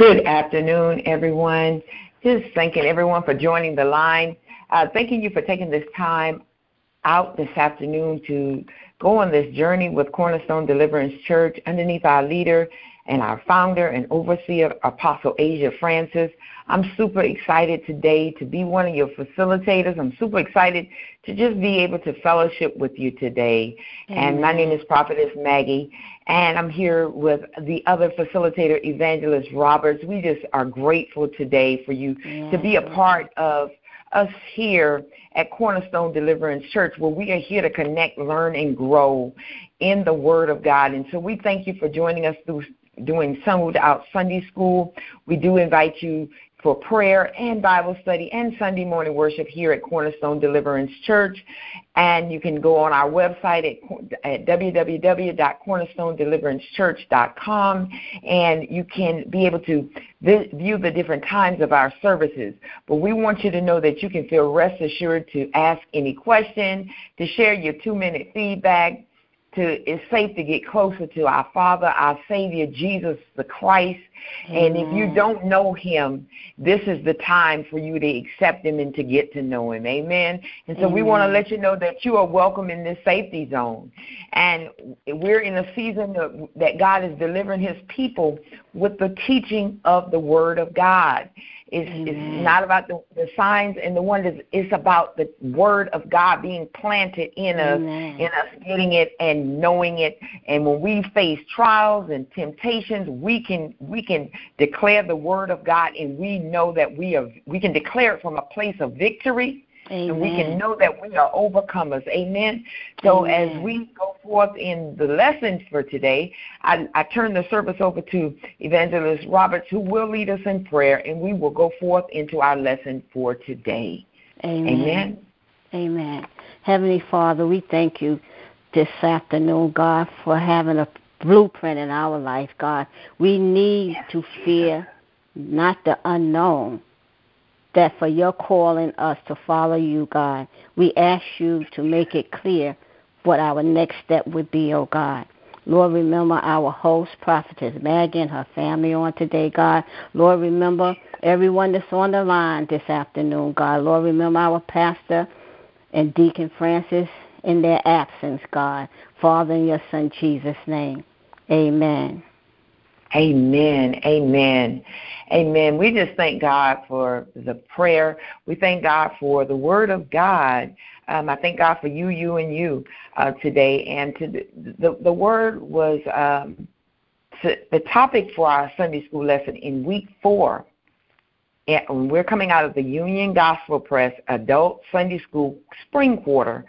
Good afternoon, everyone. Just thanking everyone for joining the line. Uh, thanking you for taking this time out this afternoon to go on this journey with Cornerstone Deliverance Church underneath our leader and our founder and overseer, Apostle Asia Francis. I'm super excited today to be one of your facilitators. I'm super excited to just be able to fellowship with you today. Amen. And my name is Prophetess Maggie, and I'm here with the other facilitator, Evangelist Roberts. We just are grateful today for you to be a part of us here at Cornerstone Deliverance Church, where we are here to connect, learn, and grow in the Word of God. And so we thank you for joining us through doing Sold Out Sunday School. We do invite you for prayer and Bible study and Sunday morning worship here at Cornerstone Deliverance Church. And you can go on our website at, at www.cornerstonedeliverancechurch.com and you can be able to view the different times of our services. But we want you to know that you can feel rest assured to ask any question, to share your two minute feedback to it's safe to get closer to our Father, our Savior, Jesus the Christ. Amen. And if you don't know him, this is the time for you to accept him and to get to know him. Amen. And so Amen. we want to let you know that you are welcome in this safety zone. And we're in a season of, that God is delivering his people with the teaching of the word of God. It's, it's not about the, the signs and the wonders. It's about the word of God being planted in us, Amen. in us getting it and knowing it. And when we face trials and temptations, we can we can declare the word of God, and we know that we are we can declare it from a place of victory Amen. And we can know that we are overcomers. Amen. So Amen. as we go forth in the lessons for today, I, I turn the service over to Evangelist Roberts, who will lead us in prayer, and we will go forth into our lesson for today. Amen. Amen. Amen. Heavenly Father, we thank you this afternoon, God, for having a blueprint in our life, God. We need to fear not the unknown, that for your calling us to follow you, God, we ask you to make it clear what our next step would be, oh God. Lord, remember our host, Prophetess Maggie, and her family on today, God. Lord, remember everyone that's on the line this afternoon, God. Lord, remember our pastor and Deacon Francis in their absence, God. Father, in your Son, Jesus' name. Amen. Amen. Amen. Amen. We just thank God for the prayer. We thank God for the word of God. Um, I thank God for you, you, and you uh, today. And to the, the, the word was um, the topic for our Sunday school lesson in week four. And we're coming out of the Union Gospel Press Adult Sunday School Spring Quarter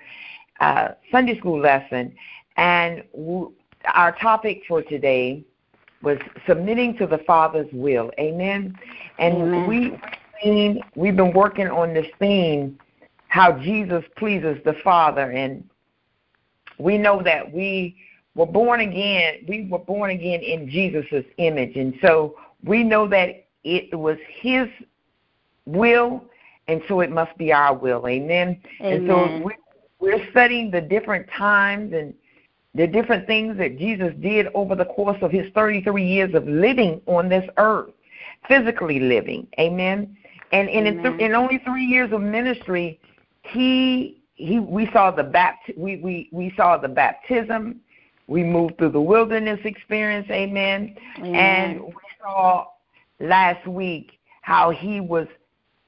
uh, Sunday school lesson. And our topic for today was submitting to the Father's will. Amen. And Amen. we seen, we've been working on this theme, how Jesus pleases the Father, and we know that we were born again. We were born again in Jesus' image, and so we know that it was His will, and so it must be our will. Amen. Amen. And so we, we're studying the different times and the different things that Jesus did over the course of his 33 years of living on this earth, physically living. Amen. And in, Amen. in only three years of ministry, he he we saw the bapt we, we we saw the baptism. We moved through the wilderness experience. Amen. Amen. And we saw last week how he was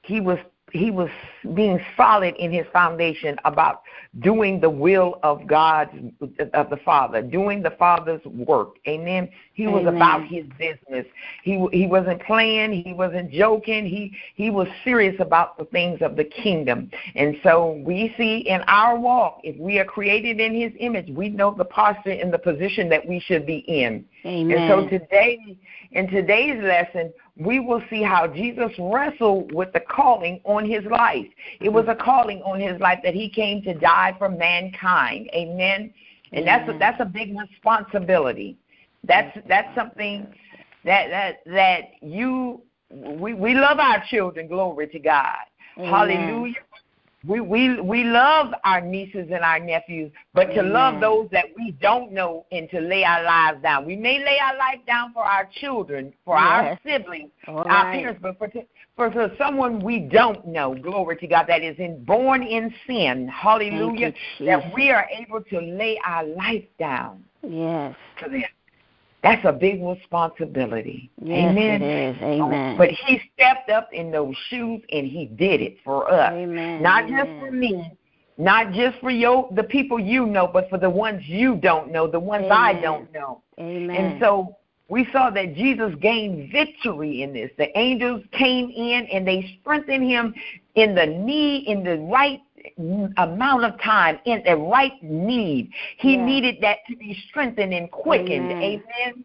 he was he was being solid in his foundation about doing the will of God, of the Father, doing the Father's work. Amen. He was Amen. about his business. He he wasn't playing. He wasn't joking. He he was serious about the things of the kingdom. And so we see in our walk, if we are created in His image, we know the posture and the position that we should be in. Amen. And so today, in today's lesson, we will see how Jesus wrestled with the calling on his life. It was a calling on his life that he came to die for mankind. Amen. And that's a, that's a big responsibility. That's that's something that that that you we we love our children. Glory to God. Amen. Hallelujah. we we we love our nieces and our nephews, but to love those that we don't know and to lay our lives down. We may lay our life down for our children, for yes. our siblings, All our right. parents, but for, for for someone we don't know, glory to God, that is in, born in sin, hallelujah, you, that we are able to lay our life down. Yes. For them. That's a big responsibility. Yes, Amen. It is. Amen. But he stepped up in those shoes and he did it for us. Amen. Not Amen. just for me, not just for your the people you know, but for the ones you don't know, the ones Amen. I don't know. Amen. And so we saw that Jesus gained victory in this. The angels came in and they strengthened him in the need, in the right amount of time in the right need. He yeah. needed that to be strengthened and quickened. Amen. Amen.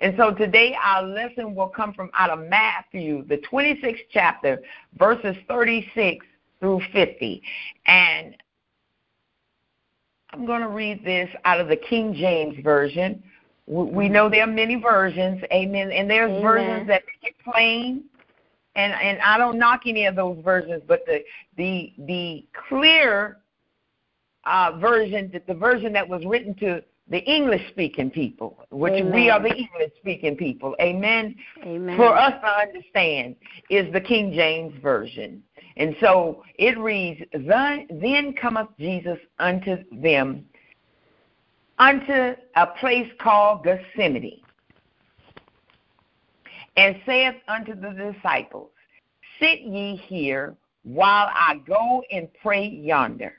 And so today our lesson will come from out of Matthew, the 26th chapter, verses 36 through 50. And I'm going to read this out of the King James Version. We know there are many versions, amen, and there's amen. versions that make it plain, and and I don't knock any of those versions, but the the the clear uh, version, the, the version that was written to the English speaking people, which Amen. we are the English speaking people, amen? amen. For us to understand is the King James version. And so it reads, Then cometh Jesus unto them unto a place called Gethsemane and saith unto the disciples, Sit ye here while I go and pray yonder.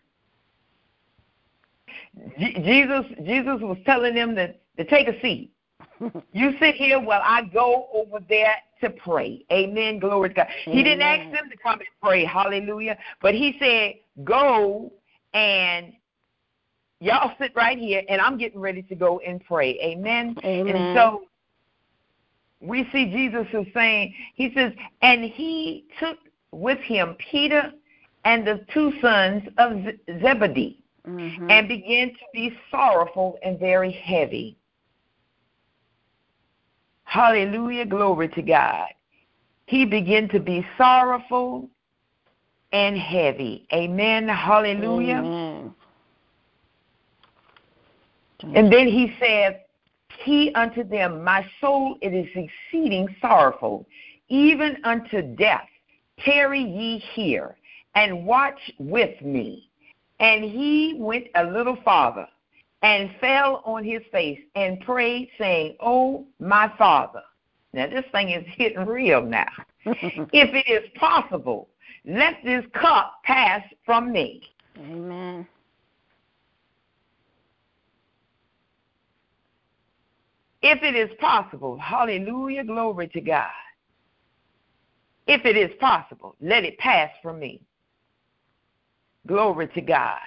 Jesus, Jesus was telling them to, to take a seat. you sit here while I go over there to pray. Amen. Glory to God. Amen. He didn't ask them to come and pray. Hallelujah. But he said, Go and y'all sit right here, and I'm getting ready to go and pray. Amen. Amen. And so we see Jesus is saying, He says, and he took with him Peter and the two sons of Zebedee mm-hmm. and began to be sorrowful and very heavy. Hallelujah, glory to God. He began to be sorrowful and heavy. Amen. Hallelujah. Amen. Mm-hmm. And then he said, he unto them, My soul it is exceeding sorrowful, even unto death. Tarry ye here, and watch with me. And he went a little farther, and fell on his face, and prayed, saying, Oh, my father. Now, this thing is hitting real now. if it is possible, let this cup pass from me. Amen. If it is possible, hallelujah, glory to God. If it is possible, let it pass from me. Glory to God.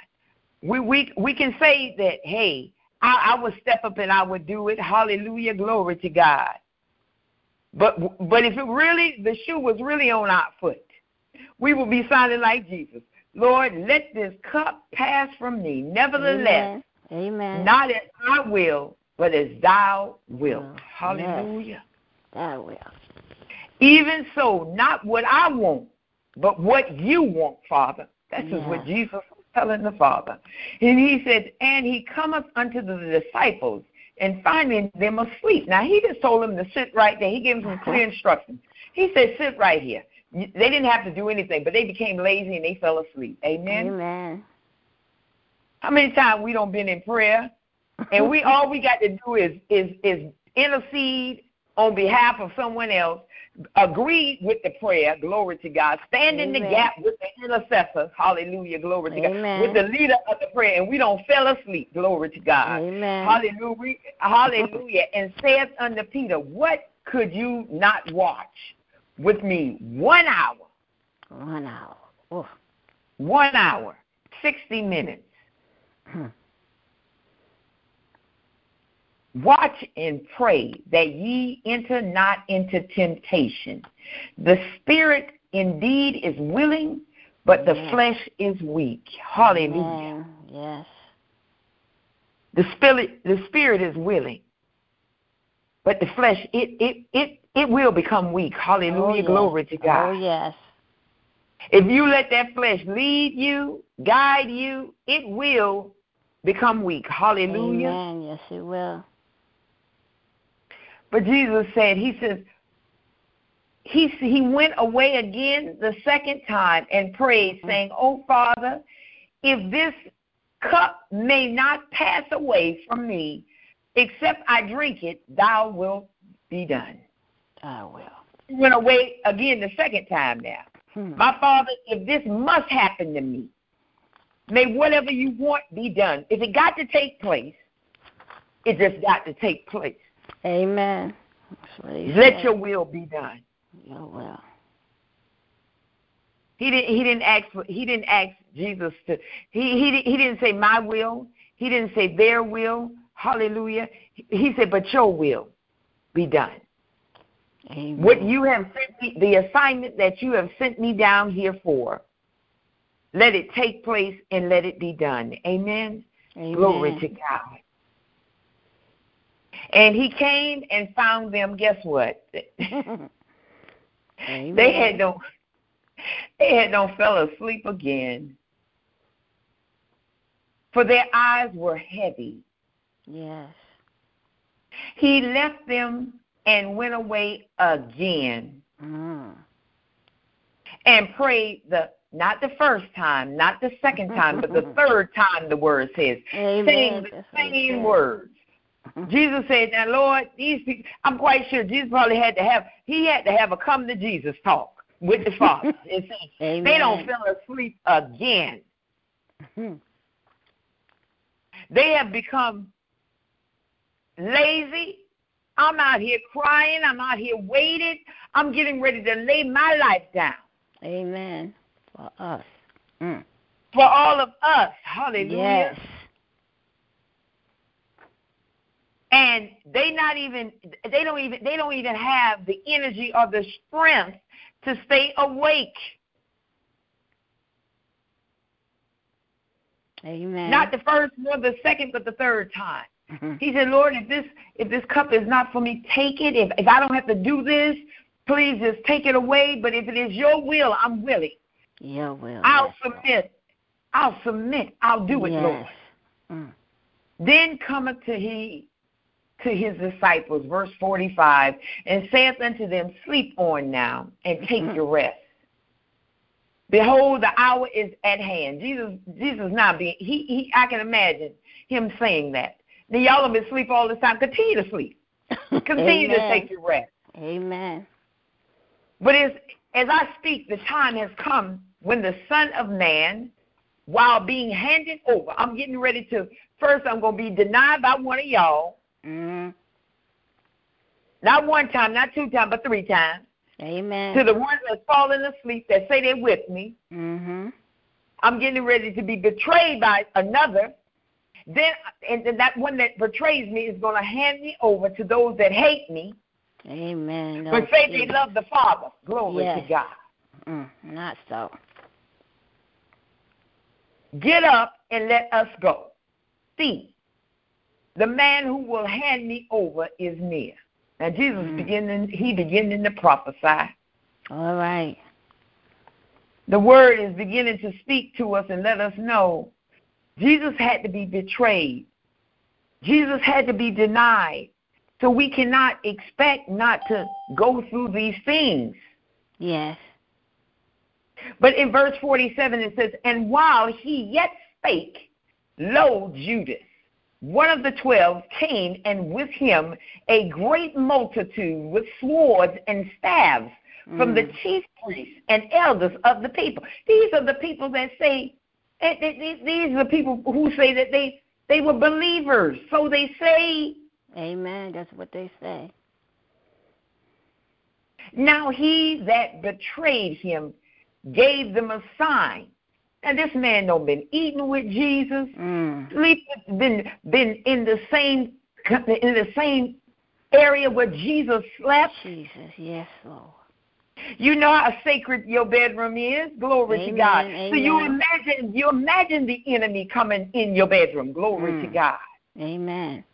We we we can say that, hey, I, I would step up and I would do it. Hallelujah, glory to God. But but if it really the shoe was really on our foot, we would be sounding like Jesus. Lord, let this cup pass from me. Nevertheless, Amen. Amen. not as I will, but as thou wilt. Hallelujah. Thou wilt. Even so, not what I want, but what you want, Father. That yeah. is what Jesus was telling the Father. And he said, And he cometh unto the disciples and finding them asleep. Now, he just told them to sit right there. He gave them some clear instructions. He said, Sit right here. They didn't have to do anything, but they became lazy and they fell asleep. Amen. Amen. How many times we don't been in prayer and we all we got to do is is is intercede on behalf of someone else, agree with the prayer, glory to God, stand Amen. in the gap with the intercessors, hallelujah, glory to Amen. God, with the leader of the prayer, and we don't fell asleep, glory to God, Amen. hallelujah, hallelujah, and saith unto Peter, What could you not watch with me one hour? One hour. Oh. One hour, 60 minutes. Hmm. Watch and pray that ye enter not into temptation. The spirit indeed is willing, but the yes. flesh is weak. Hallelujah. Yes. The spirit the spirit is willing. But the flesh it it it, it will become weak. Hallelujah. Oh, yes. Glory to God. Oh yes. If you let that flesh lead you, guide you, it will become weak. Hallelujah. Amen. Yes, it will. But Jesus said, He says, he, he went away again the second time and prayed, mm-hmm. saying, Oh, Father, if this cup may not pass away from me, except I drink it, thou wilt be done. I will. He went away again the second time now. Hmm. My Father, if this must happen to me, may whatever you want be done. If it got to take place, it just got to take place. Amen. Let said. your will be done. Your will. He didn't. He didn't ask. For, he didn't ask Jesus to. He he he didn't say my will. He didn't say their will. Hallelujah. He said, but your will be done. Amen. What you have sent me, the assignment that you have sent me down here for, let it take place and let it be done. Amen. Amen. Glory to God. And he came and found them. Guess what? They had no. They had no fell asleep again. For their eyes were heavy. Yes. He left them and went away again. Mm. And prayed the not the first time, not the second time, but the third time the word says. Amen. Saying the same words. Jesus said, Now Lord, these people I'm quite sure Jesus probably had to have he had to have a come to Jesus talk with the Father. and Amen. they don't fell asleep again. Mm-hmm. They have become lazy. I'm out here crying. I'm out here waiting. I'm getting ready to lay my life down. Amen. For us. Mm. For all of us. Hallelujah. Yes. And they not even they don't even they don't even have the energy or the strength to stay awake. Amen. Not the first nor the second, but the third time. Mm-hmm. He said, Lord, if this if this cup is not for me, take it. If if I don't have to do this, please just take it away. But if it is your will, I'm willing. Your will. I'll yes, submit. I'll submit. I'll do it, yes. Lord. Mm. Then cometh to he to his disciples, verse forty five, and saith unto them, Sleep on now and take mm-hmm. your rest. Behold, the hour is at hand. Jesus, Jesus not being he, he I can imagine him saying that. Now y'all have been asleep all this time. Continue to sleep. Continue to take your rest. Amen. But as as I speak, the time has come when the Son of Man, while being handed over, I'm getting ready to first I'm gonna be denied by one of y'all. Mm-hmm. Not one time, not two times, but three times. Amen. To the ones that fallen asleep that say they're with me. Mm-hmm. I'm getting ready to be betrayed by another. Then, and then that one that betrays me is going to hand me over to those that hate me. Amen. No, but say they love the Father. Glory yes. to God. Mm, not so. Get up and let us go. See, the man who will hand me over is near. Now Jesus mm. beginning he beginning to prophesy. All right. The word is beginning to speak to us and let us know Jesus had to be betrayed. Jesus had to be denied. So we cannot expect not to go through these things. Yes. But in verse 47 it says, And while he yet spake, lo, Judas, one of the twelve came, and with him a great multitude with swords and staves mm. from the mm. chief priests and elders of the people. These are the people that say, eh, these are the people who say that they they were believers. So they say. Amen. That's what they say. Now he that betrayed him gave them a sign and this man don't been eating with Jesus, mm. sleeping, been been in the same in the same area where Jesus slept. Jesus, yes, Lord. You know how sacred your bedroom is. Glory amen, to God. Amen. So you imagine you imagine the enemy coming in your bedroom. Glory mm. to God. Amen.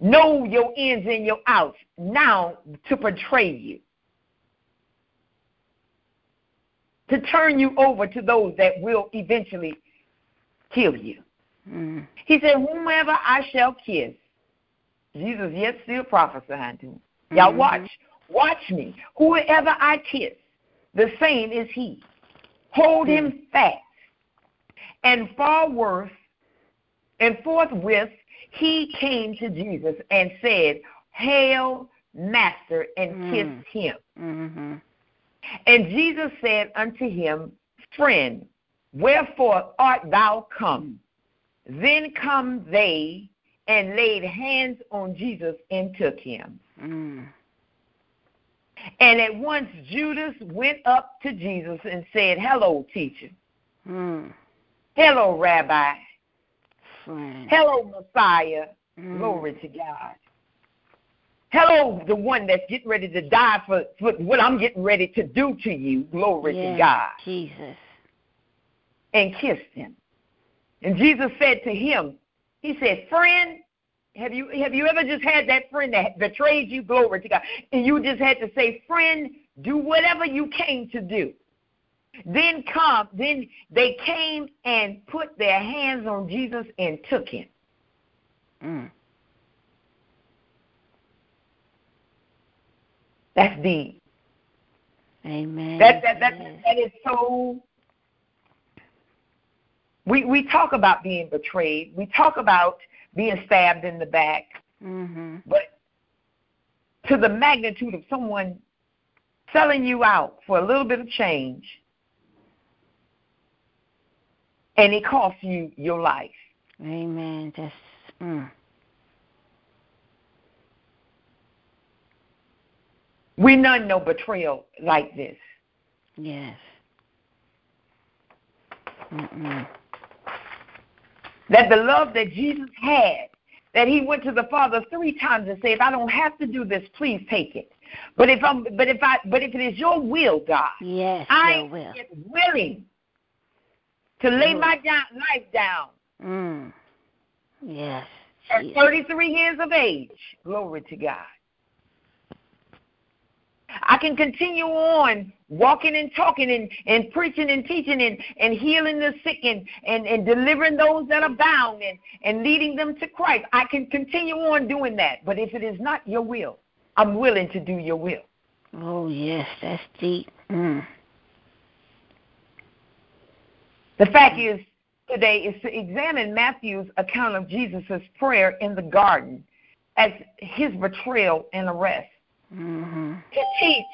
Know your ins and your outs now to portray you. To turn you over to those that will eventually kill you. Mm. He said, Whomever I shall kiss, Jesus yet still prophesying to him. Y'all mm-hmm. watch. Watch me. Whoever I kiss, the same is he. Hold mm. him fast. And far worse, and forthwith he came to Jesus and said, Hail, Master, and mm. kissed him. Mm-hmm. And Jesus said unto him, Friend, wherefore art thou come? Then come they and laid hands on Jesus and took him. Mm. And at once Judas went up to Jesus and said, Hello, teacher. Mm. Hello, Rabbi. Friend. Hello, Messiah. Mm. Glory to God. Hello, the one that's getting ready to die for, for what I'm getting ready to do to you. Glory yes, to God. Jesus. And kissed him. And Jesus said to him, He said, Friend, have you have you ever just had that friend that betrayed you? Glory to God. And you just had to say, Friend, do whatever you came to do. Then come, then they came and put their hands on Jesus and took him. Mm. That's deep. Amen. That that that, yes. that is so we we talk about being betrayed. We talk about being stabbed in the back. Mm-hmm. But to the magnitude of someone selling you out for a little bit of change, and it costs you your life. Amen. Just. Mm. We none know betrayal like this. Yes. Mm-mm that the love that Jesus had, that he went to the Father three times and said, if I don't have to do this, please take it. But if I'm but if I but if it is your will, God, yes, I will. am willing to lay my down, life down. Mm. Yes. At 33 years of age. Glory to God. I can continue on walking and talking and, and preaching and teaching and, and healing the sick and, and, and delivering those that are bound and, and leading them to Christ. I can continue on doing that. But if it is not your will, I'm willing to do your will. Oh, yes, that's deep. Mm. The fact is, today is to examine Matthew's account of Jesus' prayer in the garden as his betrayal and arrest mm-hmm. to teach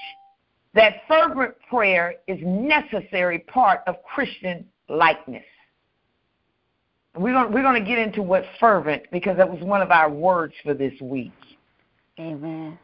that fervent prayer is necessary part of Christian likeness. We're going, we're going to get into what fervent because that was one of our words for this week. Amen.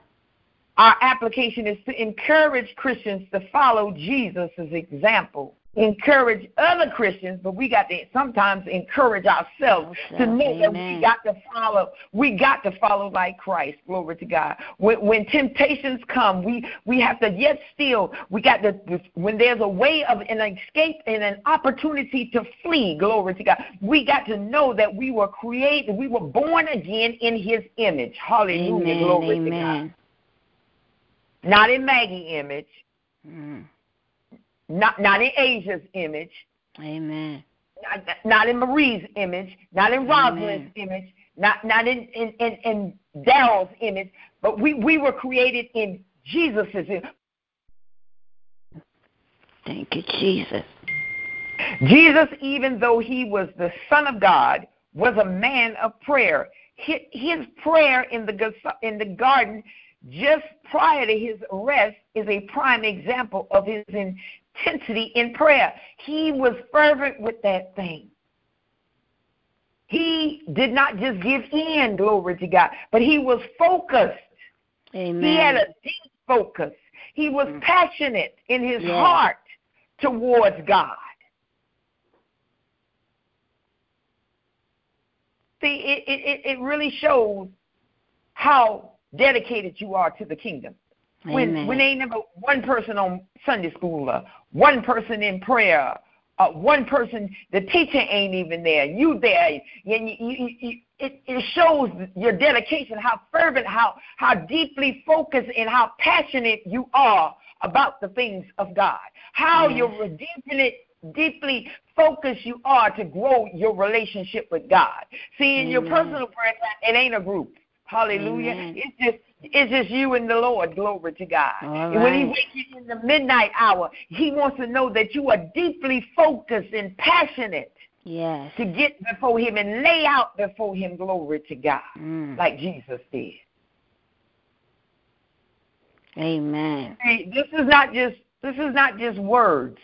Our application is to encourage Christians to follow Jesus' example encourage other Christians, but we got to sometimes encourage ourselves to know Amen. that we got to follow. We got to follow like Christ. Glory to God. When, when temptations come, we we have to yet still we got to when there's a way of an escape and an opportunity to flee. Glory to God. We got to know that we were created, we were born again in His image. Hallelujah. Amen. Glory Amen. to God. Not in Maggie image. Mm not not in Asia's image. Amen. Not, not in Marie's image, not in Rosalind's image, not not in in, in, in Daryl's image, but we, we were created in Jesus' image. Thank you, Jesus. Jesus, even though he was the Son of God, was a man of prayer. His prayer in the in the garden just prior to his arrest is a prime example of his intensity in prayer. He was fervent with that thing. He did not just give in, glory to God, but he was focused. Amen. He had a deep focus. He was mm. passionate in his heart towards God. See, it, it, it really shows how dedicated you are to the kingdom. When when ain't never one person on Sunday school, uh, one person in prayer, uh, one person, the teacher ain't even there. You there, and you, you, you, it, it shows your dedication, how fervent, how how deeply focused, and how passionate you are about the things of God. How yes. you're deeply, deeply focused you are to grow your relationship with God. See, in Amen. your personal prayer, it ain't a group. Hallelujah. Amen. It's just it's just you and the Lord. Glory to God. And when He wakes you in the midnight hour, He wants to know that you are deeply focused and passionate. Yes. To get before Him and lay out before Him. Glory to God, mm. like Jesus did. Amen. See, this is not just this is not just words.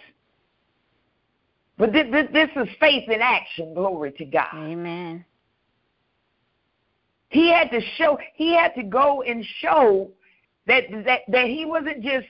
But this, this, this is faith in action. Glory to God. Amen. He had to show, he had to go and show that that that he wasn't just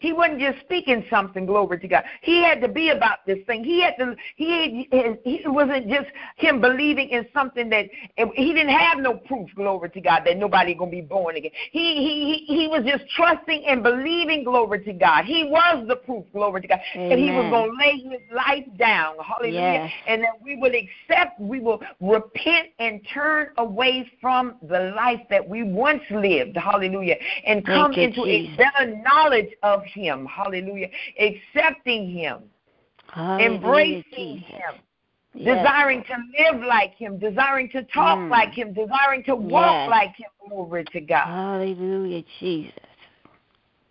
he wasn't just speaking something, glory to God. He had to be about this thing. He had to. He he wasn't just him believing in something that he didn't have no proof, glory to God, that nobody gonna be born again. He he he was just trusting and believing, glory to God. He was the proof, glory to God, Amen. that he was gonna lay his life down, hallelujah, yes. and that we will accept, we will repent and turn away from the life that we once lived, hallelujah, and come into Jesus. a better knowledge of him. Hallelujah. Accepting him. Hallelujah, embracing Jesus. him. Yes. Desiring to live like him, desiring to talk Mm. like him, desiring to walk Yes. like him. Glory to God. Hallelujah, Jesus.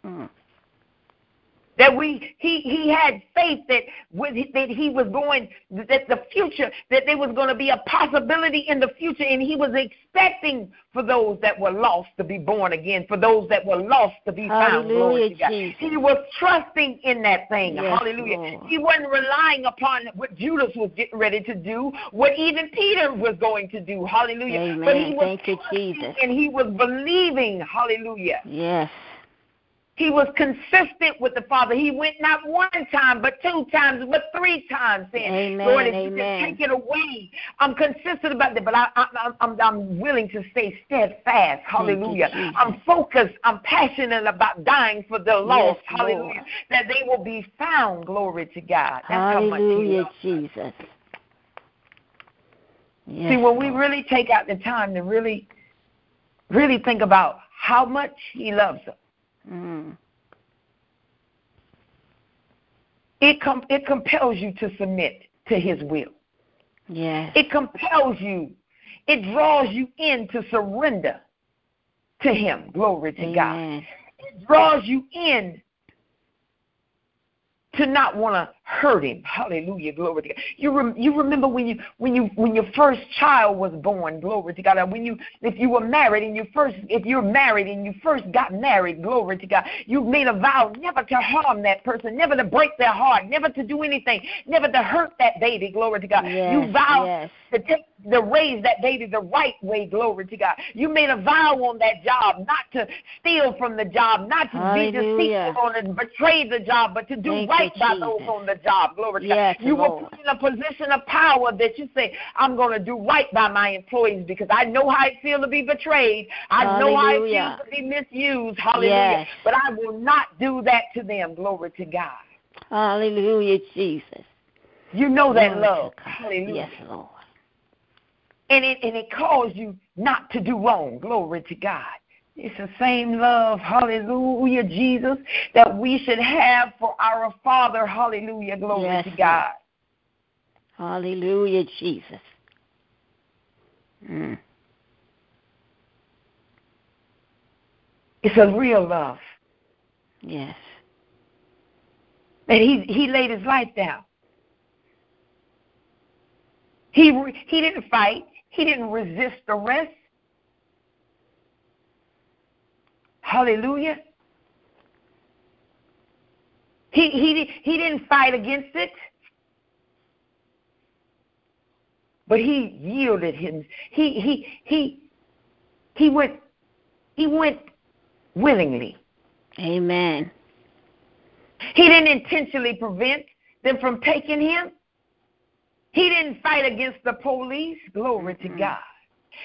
Mm. That we he he had faith that with that he was going that the future that there was going to be a possibility in the future and he was expecting for those that were lost to be born again for those that were lost to be found Hallelujah, glory. He was trusting in that thing Yes, hallelujah Lord. he wasn't relying upon what Judas was getting ready to do what even Peter was going to do hallelujah Amen. but he was Thank you, Jesus. and he was believing hallelujah Yes. He was consistent with the Father. He went not one time, but two times, but three times, saying, Amen, Lord, if you amen. can take it away, I'm consistent about that, but I, I, I'm, I'm willing to stay steadfast. Hallelujah. Jesus. I'm focused. I'm passionate about dying for the lost. Yes, Hallelujah. Lord. That they will be found. Glory to God. That's how much He Hallelujah. Jesus. Yes, See, when we really take out the time to really, really think about how much He loves us. Mm. it, com- it compels you to submit to His will. Yes. It compels you. It draws you in to surrender to Him. Glory to God. It draws you in to not want to hurt Him. Hallelujah. Glory to God. You rem- you remember when you when you when your first child was born. Glory to God. And when you if you were married and you first if you're married and you first got married. Glory to God. You made a vow never to harm that person, never to break their heart, never to do anything, never to hurt that baby. Glory to God. Yes, you vowed yes. to take to raise that baby the right way, glory to God. You made a vow on that job not to steal from the job, not to Hallelujah. be deceitful on it, betray the job, but to do Thank right by Jesus. those on the job, glory to Yes, God. You Lord. were put in a position of power that you say, I'm going to do right by my employees because I know how it feels to be betrayed. I know how it feels to be misused. Hallelujah. Yes. But I will not do that to them, glory to God. Hallelujah, Jesus. You know that Glory love. Hallelujah. Yes, Lord. and it and it calls you not to do wrong. Glory to God. It's the same love, hallelujah, Jesus, that we should have for our Father, hallelujah, glory Yes, to God. Hallelujah, Jesus. Mm. It's a real love. Yes. And he he laid his life down. He he didn't fight. He didn't resist arrest. Hallelujah. He he he didn't fight against it. But he yielded him. He he he he went he went willingly. Amen. He didn't intentionally prevent them from taking him. He didn't fight against the police. Glory to Mhm. God.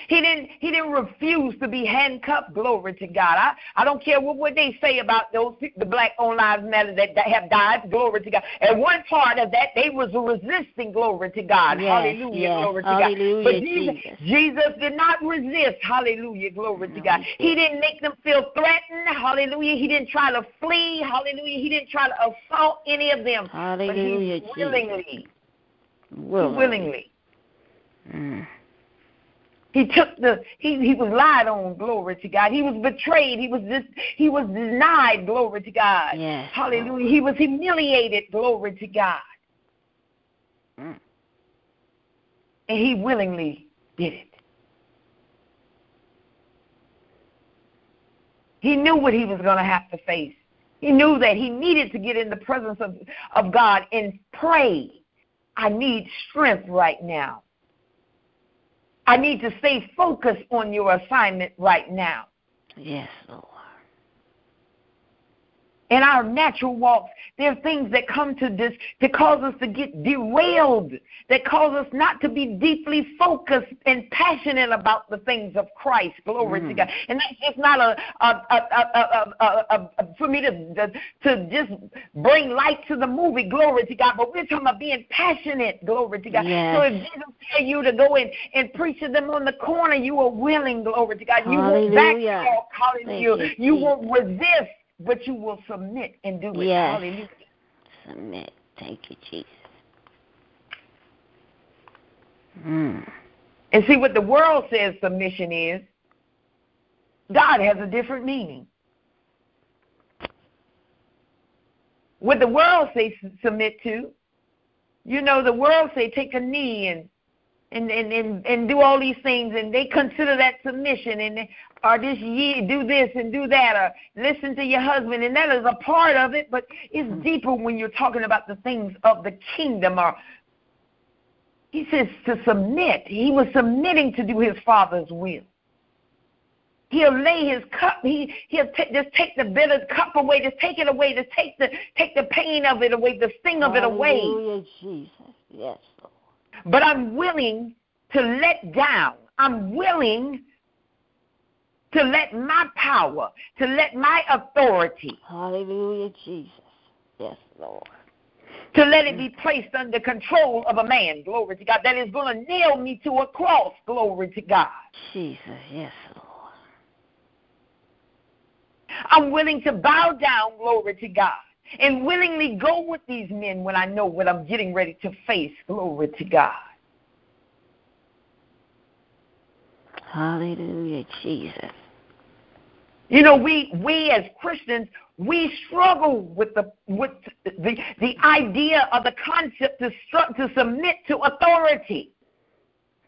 He didn't he didn't refuse to be handcuffed. Glory to God. I, I don't care what, what they say about those the black on lives matter that, that have died. Glory to God. And one part of that they was resisting. Glory to God. Yes, hallelujah. yes. Glory to Hallelujah, God. But Jesus, Jesus. Did not resist. Hallelujah. Glory to God. he didn't make them feel threatened. Hallelujah. He didn't try to flee. Hallelujah. He didn't try to assault any of them. Hallelujah, But he willingly, Willingly. willingly. Mm. He took the he he was lied on, glory to God. He was betrayed. He was just he was denied, glory to God. Yes, Hallelujah. He was humiliated, glory to God. Mm. And he willingly did it. He knew what he was going to have to face. He knew that he needed to get in the presence of, of God and pray. I need strength right now. I need to stay focused on your assignment right now. Yes, Lord. In our natural walks, there are things that come to this to cause us to get derailed, that cause us not to be deeply focused and passionate about the things of Christ. Glory to Mm. God. And that's just not a, a, a, a, for me to, to to just bring light to the movie. Glory to God. But we're talking about being passionate. Glory to God. Yes. So if Jesus tell you to go in and preach to them on the corner, you are willing. Glory to God. You won't backtalk. Hallelujah. You, You won't resist but you will submit and do it. Yes. Hallelujah. Submit. Thank you, Jesus. Mm. And see what the world says submission is. God has a different meaning. What the world says submit to, you know, the world say take a knee and and and and, and do all these things, and they consider that submission, and they- or this ye do this and do that, or listen to your husband, and that is a part of it, but it's mm-hmm. deeper when you're talking about the things of the kingdom, or he says to submit. He was submitting to do his father's will. He'll lay his cup. He he'll ta- just take the bitter cup away. Just take it away. Just take the take the pain of it away. The sting of it away. Hallelujah, Jesus. Yes. But I'm willing to let down. I'm willing to let my power, to let my authority, Hallelujah, Jesus. Yes, Lord. to let it be placed under control of a man. Glory to God. That is going to nail me to a cross. Glory to God. Jesus. Yes, Lord. I'm willing to bow down, glory to God, and willingly go with these men when I know what I'm getting ready to face, glory to God. Hallelujah, Jesus. You know, we we as Christians, we struggle with the with the the idea of the concept to stru- to submit to authority.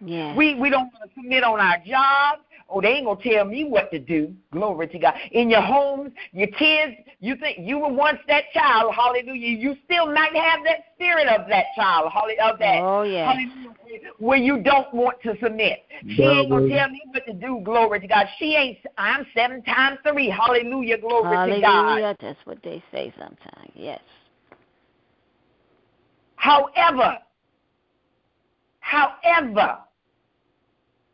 Yes. We we don't want to submit on our jobs. Oh, they ain't gonna tell me what to do. Glory to God. In your homes, your kids, you think you were once that child. Hallelujah. You still might have that spirit of that child. Hallelujah. Of that. Oh, yes. Hallelujah. Where you don't want to submit. She ain't gonna tell me what to do. Glory to God. She ain't. I'm seven times three. Hallelujah. Glory to God. Hallelujah. That's what they say sometimes. Yes. However, however,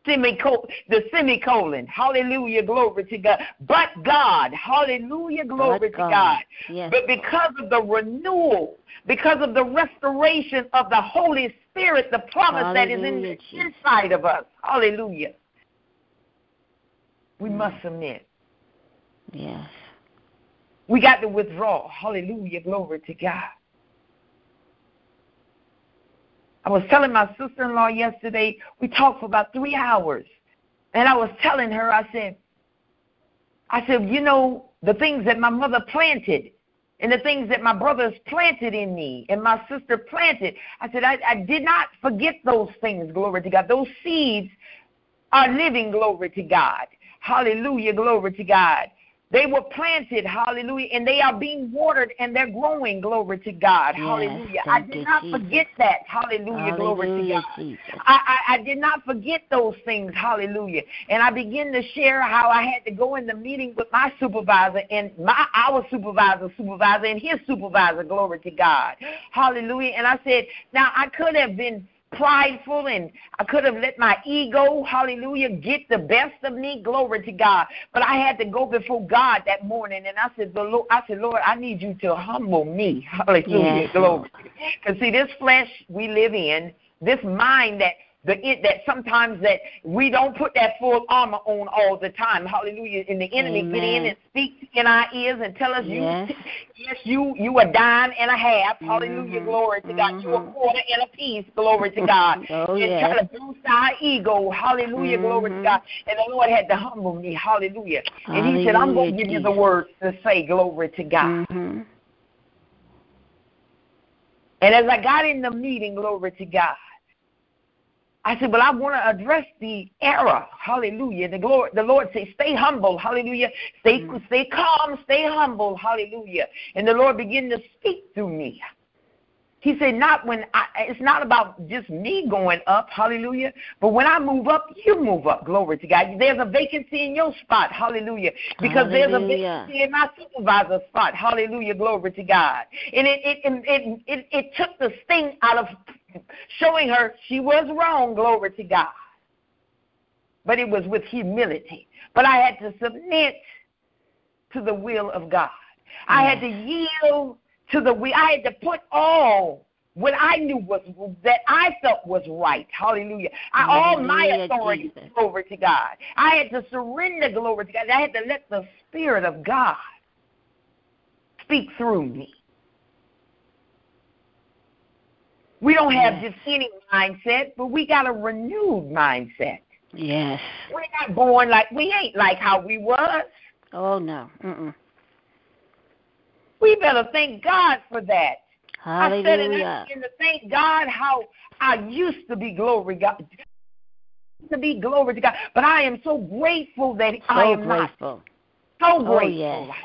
semicolon, the semicolon, hallelujah, glory to God. But God, hallelujah, glory But to God. God. Yes. But because of the renewal, because of the restoration of the Holy Spirit, the promise that is in the inside of us, hallelujah, we Mm. must submit. Yes. We got to withdraw. Hallelujah. Glory to God. I was telling my sister in law yesterday, we talked for about three hours. And I was telling her, I said, I said, you know, the things that my mother planted and the things that my brothers planted in me and my sister planted. I said, I, I did not forget those things, glory to God. Those seeds are living, glory to God. Hallelujah, glory to God. They were planted, hallelujah, and they are being watered and they're growing, glory to God. Yes, hallelujah. I did not Jesus. forget that. Hallelujah, glory to God. I, I, I did not forget those things, hallelujah. And I begin to share how I had to go in the meeting with my supervisor and my our supervisor, supervisor, and his supervisor, glory to God. Hallelujah. And I said, now I could have been prideful and I could have let my ego, hallelujah, get the best of me. Glory to God. But I had to go before God that morning and I said, the Lord, I said, Lord, I need you to humble me. Hallelujah. Yes. Glory. Because see, this flesh we live in, this mind that the it, that sometimes that we don't put that full armor on all the time. Hallelujah. And the enemy Amen. get in and speak in our ears and tell us yes. you yes, you you a dime and a half. Hallelujah. Mm-hmm. Glory to mm-hmm. God. You a mm-hmm. quarter and a piece. Glory to God. oh, and yes. try to boost our ego. Hallelujah. Mm-hmm. Glory to mm-hmm. God. And the Lord had to humble me. Hallelujah. And Hallelujah, he said, I'm gonna give you the words to say, glory to God. Mm-hmm. And as I got in the meeting, glory to God, I said, Well, I want to address the error. Hallelujah. The Lord, the Lord says, Stay humble. Hallelujah. Stay, mm-hmm. stay calm. Stay humble. Hallelujah. And the Lord began to speak through me. He said, Not when I, it's not about just me going up, hallelujah, but when I move up, you move up, glory to God. There's a vacancy in your spot, hallelujah, because hallelujah. there's a vacancy in my supervisor's spot, hallelujah, glory to God. And it, it, it, it, it took the sting out of showing her she was wrong, glory to God. But it was with humility. But I had to submit to the will of God. I had to yield to the will. I had to put all what I knew was that I felt was right. Hallelujah. I, all my authority Jesus. over to God. I had to surrender glory to God. I had to let the Spirit of God speak through me. We don't have yes. just any mindset, but we got a renewed mindset. Yes. We're not born like we ain't like how we was. Oh no. Mm-mm. We better thank God for that. Hallelujah. I said it and to thank God how I used to be glory God to be glory to God. But I am so grateful that so I am grateful. not. So grateful. Oh, yes.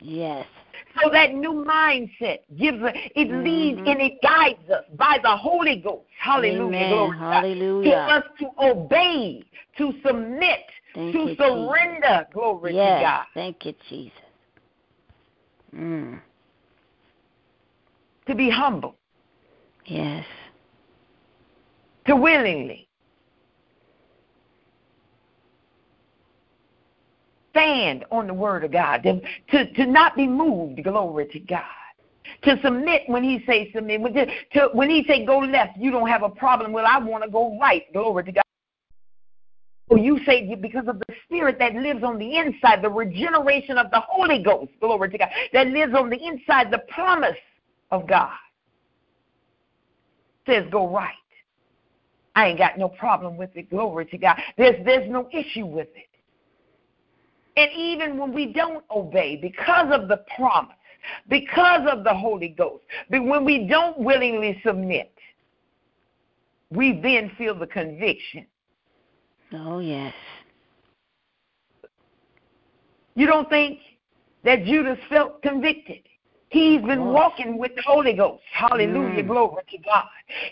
Yes. So that new mindset gives it mm-hmm. leads and it guides us by the Holy Ghost. Hallelujah. Hallelujah. To us to obey, to submit, Thank to you, surrender. Jesus. Glory yes. to God. Thank you, Jesus. Mm. To be humble. Yes. To willingly stand on the word of God, to, to, to not be moved, glory to God. To submit when he says submit. When, to, to, when he say go left, you don't have a problem. Well, I want to go right, glory to God. Well, you say because of the spirit that lives on the inside, the regeneration of the Holy Ghost, glory to God, that lives on the inside, the promise of God says go right. I ain't got no problem with it, glory to God. There's there's no issue with it. And even when we don't obey because of the promise, because of the Holy Ghost, but when we don't willingly submit, we then feel the conviction. Oh, yes. You don't think that Judas felt convicted? He's been walking with the Holy Ghost. Hallelujah. Mm. Glory to God.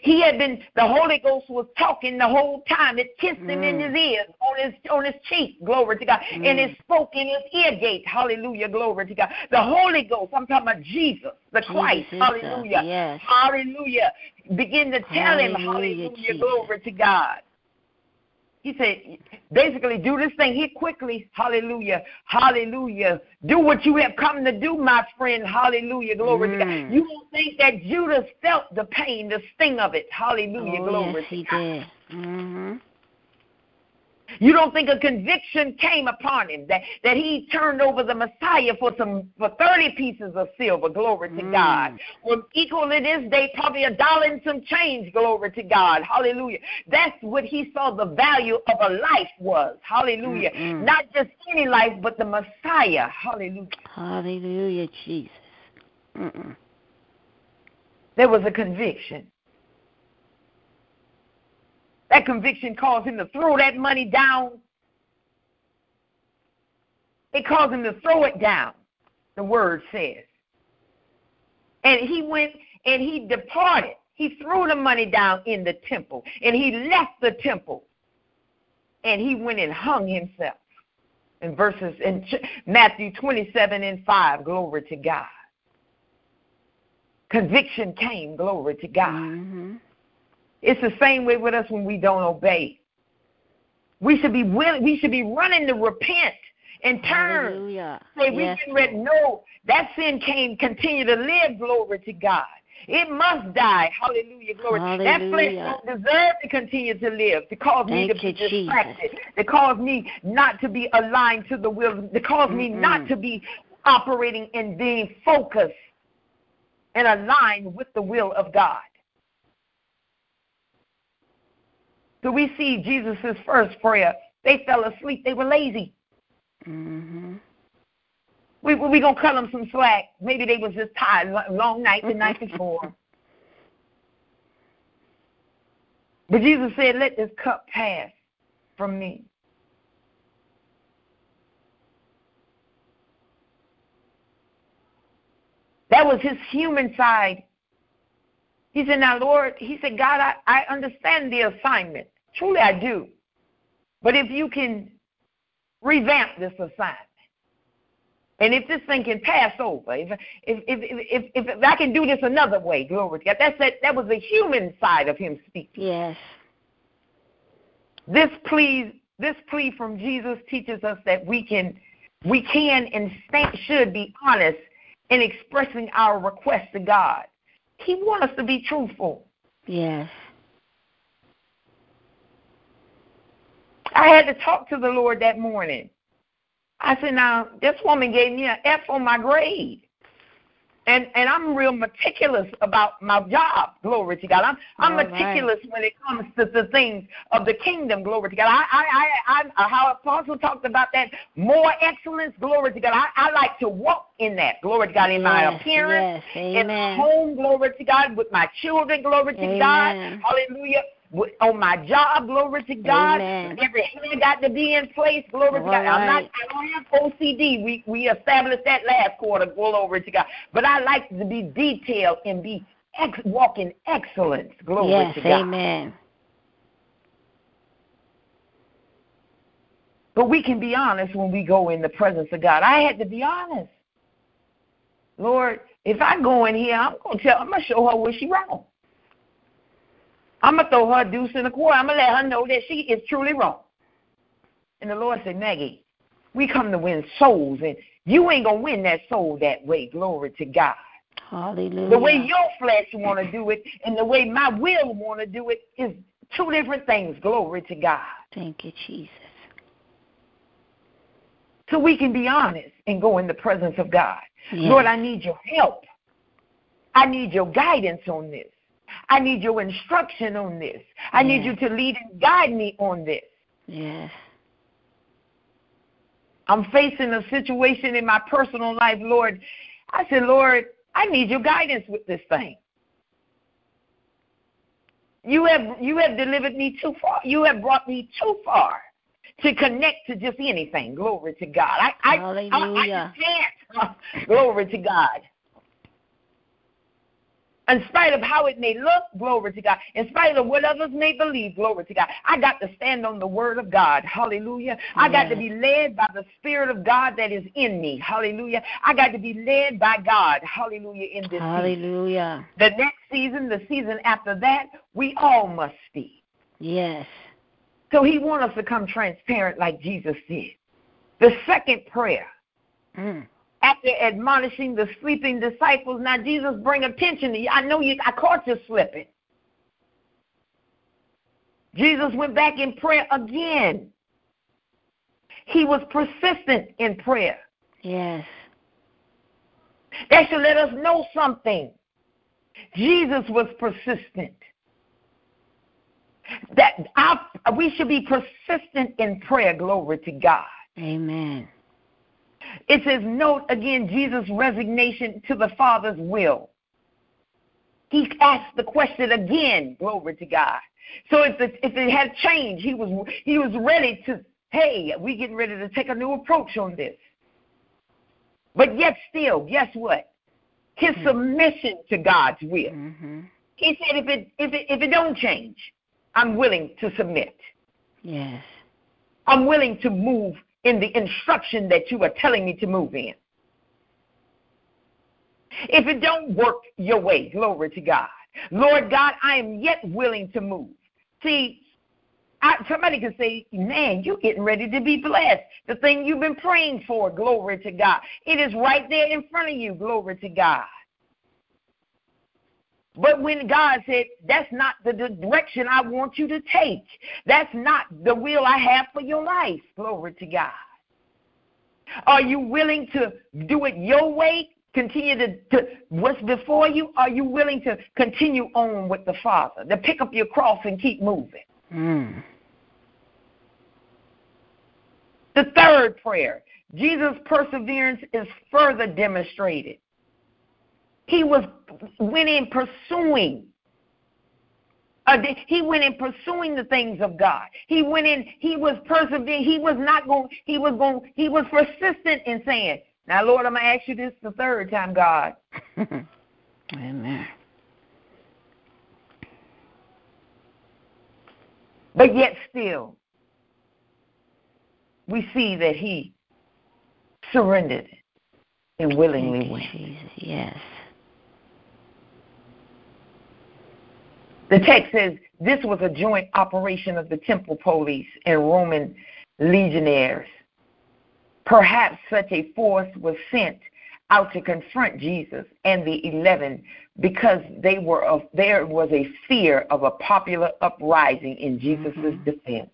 He had been, the Holy Ghost was talking the whole time. It kissed mm. him in his mm. ears, on his on his cheek. Glory to God. Mm. And it spoke in his ear gate. Hallelujah. Glory to God. The Holy Ghost, I'm talking about Jesus, the Christ. Hallelujah. Yes. Hallelujah. Begin to tell hallelujah, him, hallelujah, Jesus. glory to God. He said, basically, do this thing here quickly. Hallelujah. Hallelujah. Do what you have come to do, my friend. Hallelujah. Glory mm. to God. Mm. You don't think that Judas felt the pain, the sting of it. Hallelujah. Oh, Glory yes, to he God. did. Mm-hmm. You don't think a conviction came upon him that, that he turned over the Messiah for some for thirty pieces of silver, glory to mm. God. Well, equal to this day, probably a dollar and some change, glory to God. Hallelujah. That's what he saw the value of a life was. Hallelujah. Mm-mm. Not just any life, but the Messiah. Hallelujah. Hallelujah, Jesus. Mm-mm. There was a conviction. That conviction caused him to throw that money down. It caused him to throw it down, the word says. And he went and he departed. He threw the money down in the temple and he left the temple and he went and hung himself. In verses in Matthew 27 and 5, glory to God. Conviction came, glory to God. Mm-hmm. It's the same way with us when we don't obey. We should be willing, we should be running to repent and turn. Hallelujah. Say we Yes, can read no, that sin came continue to live, glory to God. It must die. Hallelujah. Glory. That flesh Hallelujah. don't deserve to continue to live, to cause me to be you, Jesus. distracted, to cause me not to be aligned to the will, to cause me Mm-mm. not to be operating and being focused and aligned with the will of God. So we see Jesus' first prayer. They fell asleep. They were lazy. Mhm. We we gonna cut them some slack. Maybe they was just tired, long night the night before. But Jesus said, "Let this cup pass from me." That was his human side. He said, "Now, Lord," he said, "God, I, I understand the assignment. Truly, I do. But if you can revamp this assignment." And if this thing can pass over, if if if if, if, if I can do this another way, glory to God. That's that that was the human side of him speaking. Yes. This plea this plea from Jesus teaches us that we can we can and should be honest in expressing our request to God. He wants us to be truthful. Yes. I had to talk to the Lord that morning. I said, now this woman gave me an F on my grade. And and I'm real meticulous about my job, glory to God. I'm I'm All right. meticulous when it comes to the things of the kingdom, glory to God. I I I, I how Apostle talked about that more excellence, glory to God. I, I like to walk in that, glory to God, in my appearance, yes, in home, glory to God, with my children, glory to Amen. God, hallelujah. On my job, glory to God. Amen. Every hand got to be in place, glory to All God. I'm not. I don't have OCD. We we established that last quarter, glory to God. But I like to be detailed and be ex- walk in excellence, glory yes. to God. Amen. But we can be honest when we go in the presence of God. I had to be honest. Lord, if I go in here, I'm gonna tell I'm gonna show her where she wrong. I'm gonna throw her a deuce in a quarter. I'm gonna let her know that she is truly wrong. And the Lord said, Maggie, we come to win souls, and you ain't gonna win that soul that way. Glory to God. Hallelujah. The way your flesh want to do it and the way my will want to do it is two different things. Glory to God. Thank you, Jesus. So we can be honest and go in the presence of God. Yes. Lord, I need your help. I need your guidance on this. I need your instruction on this. I need you to lead and guide me on this. Yes. I'm facing a situation in my personal life, Lord. I said, Lord, I need your guidance with this thing. You have you have delivered me too far. You have brought me too far to connect to just anything. Glory to God. I I, I, I can't. Glory to God. In spite of how it may look, glory to God. In spite of what others may believe, glory to God. I got to stand on the word of God. Hallelujah. I got to be led by the Spirit of God that is in me. Hallelujah. I got to be led by God. Hallelujah. In this season. Hallelujah. The next season, the season after that, we all must be. Yes. So he wants us to come transparent like Jesus did. The second prayer, Mm. After admonishing the sleeping disciples, now Jesus bring attention to you. I know you I caught you slipping. Jesus went back in prayer again. He was persistent in prayer. Yes. That should let us know something. Jesus was persistent. That our, we should be persistent in prayer, glory to God. Amen. It says, note again Jesus' resignation to the Father's will. He asked the question again, glory to God. So if it, if it had changed, he was he was ready to, hey, we getting ready to take a new approach on this. But yet still, guess what? His submission to God's will. hmm He said, if it if it if it don't change, I'm willing to submit. Yes. I'm willing to move in the instruction that you are telling me to move in. If it don't work your way, glory to God. Lord God, I am yet willing to move. See, I, somebody could say, man, you're getting ready to be blessed. The thing you've been praying for, glory to God. It is right there in front of you, glory to God. But when God said, that's not the direction I want you to take, that's not the will I have for your life, glory to God. Are you willing to do it your way? Continue to, to what's before you? Are you willing to continue on with the Father, to pick up your cross and keep moving? Mm. The third prayer, Jesus' perseverance is further demonstrated. He was went in pursuing. Uh, he went in pursuing the things of God. He went in. He was persevering. He was not going. He was going. He was persistent in saying, "Now, Lord, I'm gonna ask you this the third time, God." Amen. But yet, still, we see that he surrendered and willingly went. Jesus, yes. The text says this was a joint operation of the temple police and Roman legionnaires. Perhaps such a force was sent out to confront Jesus and the eleven because they were of, there was a fear of a popular uprising in Jesus' mm-hmm. defense.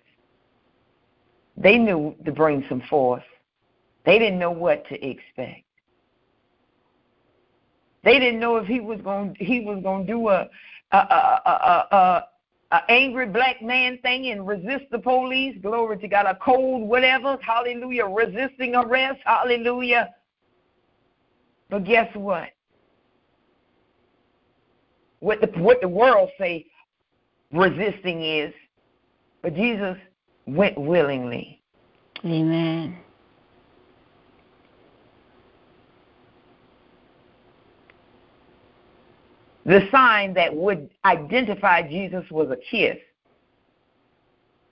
They knew to bring some force. They didn't know what to expect. They didn't know if he was going he was going to do a a, a, a, a, angry black man thing and resist the police. Glory to God. A cold whatever. Hallelujah. Resisting arrest. Hallelujah. But guess what? What the what the world say resisting is, but Jesus went willingly. Amen. The sign that would identify Jesus was a kiss.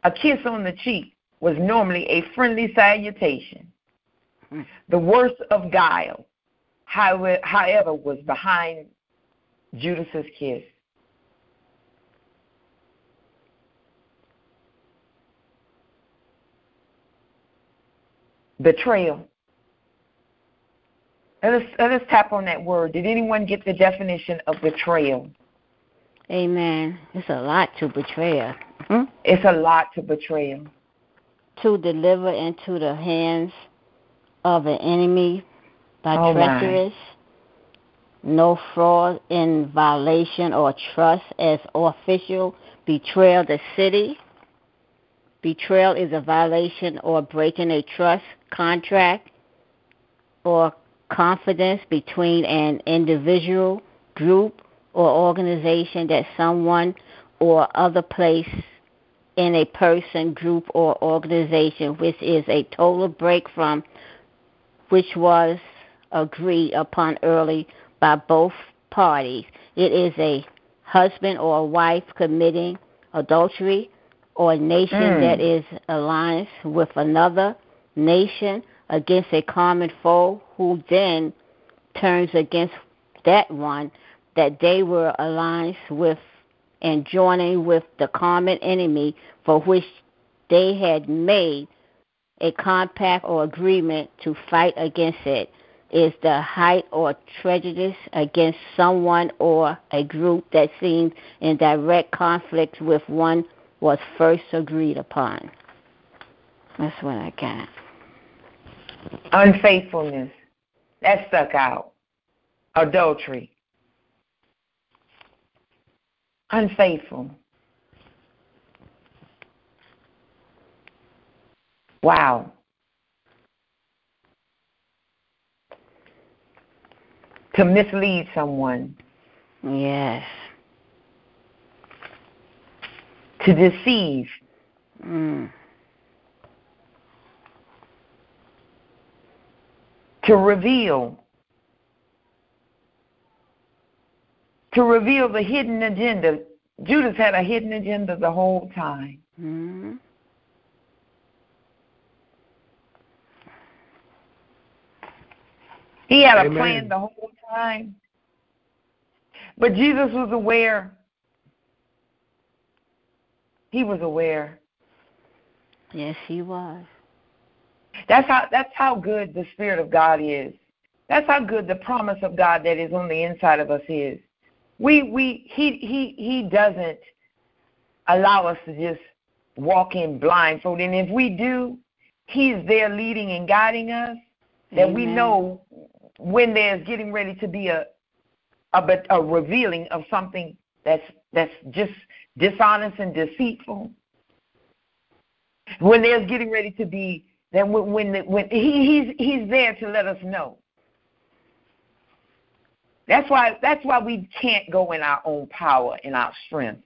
A kiss on the cheek was normally a friendly salutation. Hmm. The worst of guile, however, was behind Judas's kiss. Betrayal. Let us, let us tap on that word. Did anyone get the definition of betrayal? Amen. It's a lot to betray. Hmm? It's a lot to betray. To deliver into the hands of an enemy by oh treacherous, my. no fraud in violation or trust as official, betrayal the city. Betrayal is a violation or breaking a trust contract or confidence between an individual, group, or organization that someone or other place in a person, group, or organization which is a total break from which was agreed upon early by both parties. It is a husband or a wife committing adultery or a nation mm. that is alliance with another nation against a common foe who then turns against that one that they were alliance with and joining with the common enemy for which they had made a compact or agreement to fight against it is the height or prejudice against someone or a group that seems in direct conflict with one was first agreed upon. That's what I got. Unfaithfulness. That stuck out. Adultery. Unfaithful. Wow. To mislead someone. Yes. To deceive. Mm. To reveal to reveal the hidden agenda. Judas had a hidden agenda the whole time. Mm-hmm. He had Amen. a plan the whole time. But Jesus was aware. He was aware. Yes, he was. That's how that's how good the Spirit of God is. That's how good the promise of God that is on the inside of us is. We we he he he doesn't allow us to just walk in blindfold. And if we do, he's there leading and guiding us. That Amen. we know when there's getting ready to be a, a a revealing of something that's that's just dishonest and deceitful. When there's getting ready to be then when when, when he, he's he's there to let us know. That's why that's why we can't go in our own power and our strength.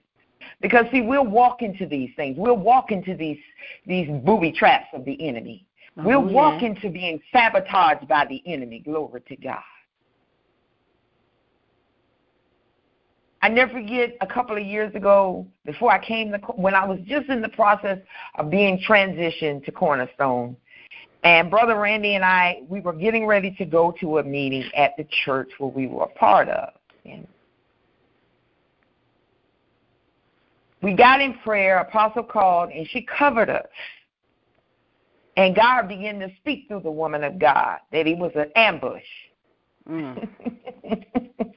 Because see, we'll walk into these things. We'll walk into these these booby traps of the enemy. Oh, we'll yeah. walk into being sabotaged by the enemy. Glory to God. I never forget a couple of years ago, before I came to, when I was just in the process of being transitioned to Cornerstone, and Brother Randy and I, we were getting ready to go to a meeting at the church where we were a part of. And we got in prayer, Apostle called, and she covered us. And God began to speak through the woman of God that it was an ambush. Mm.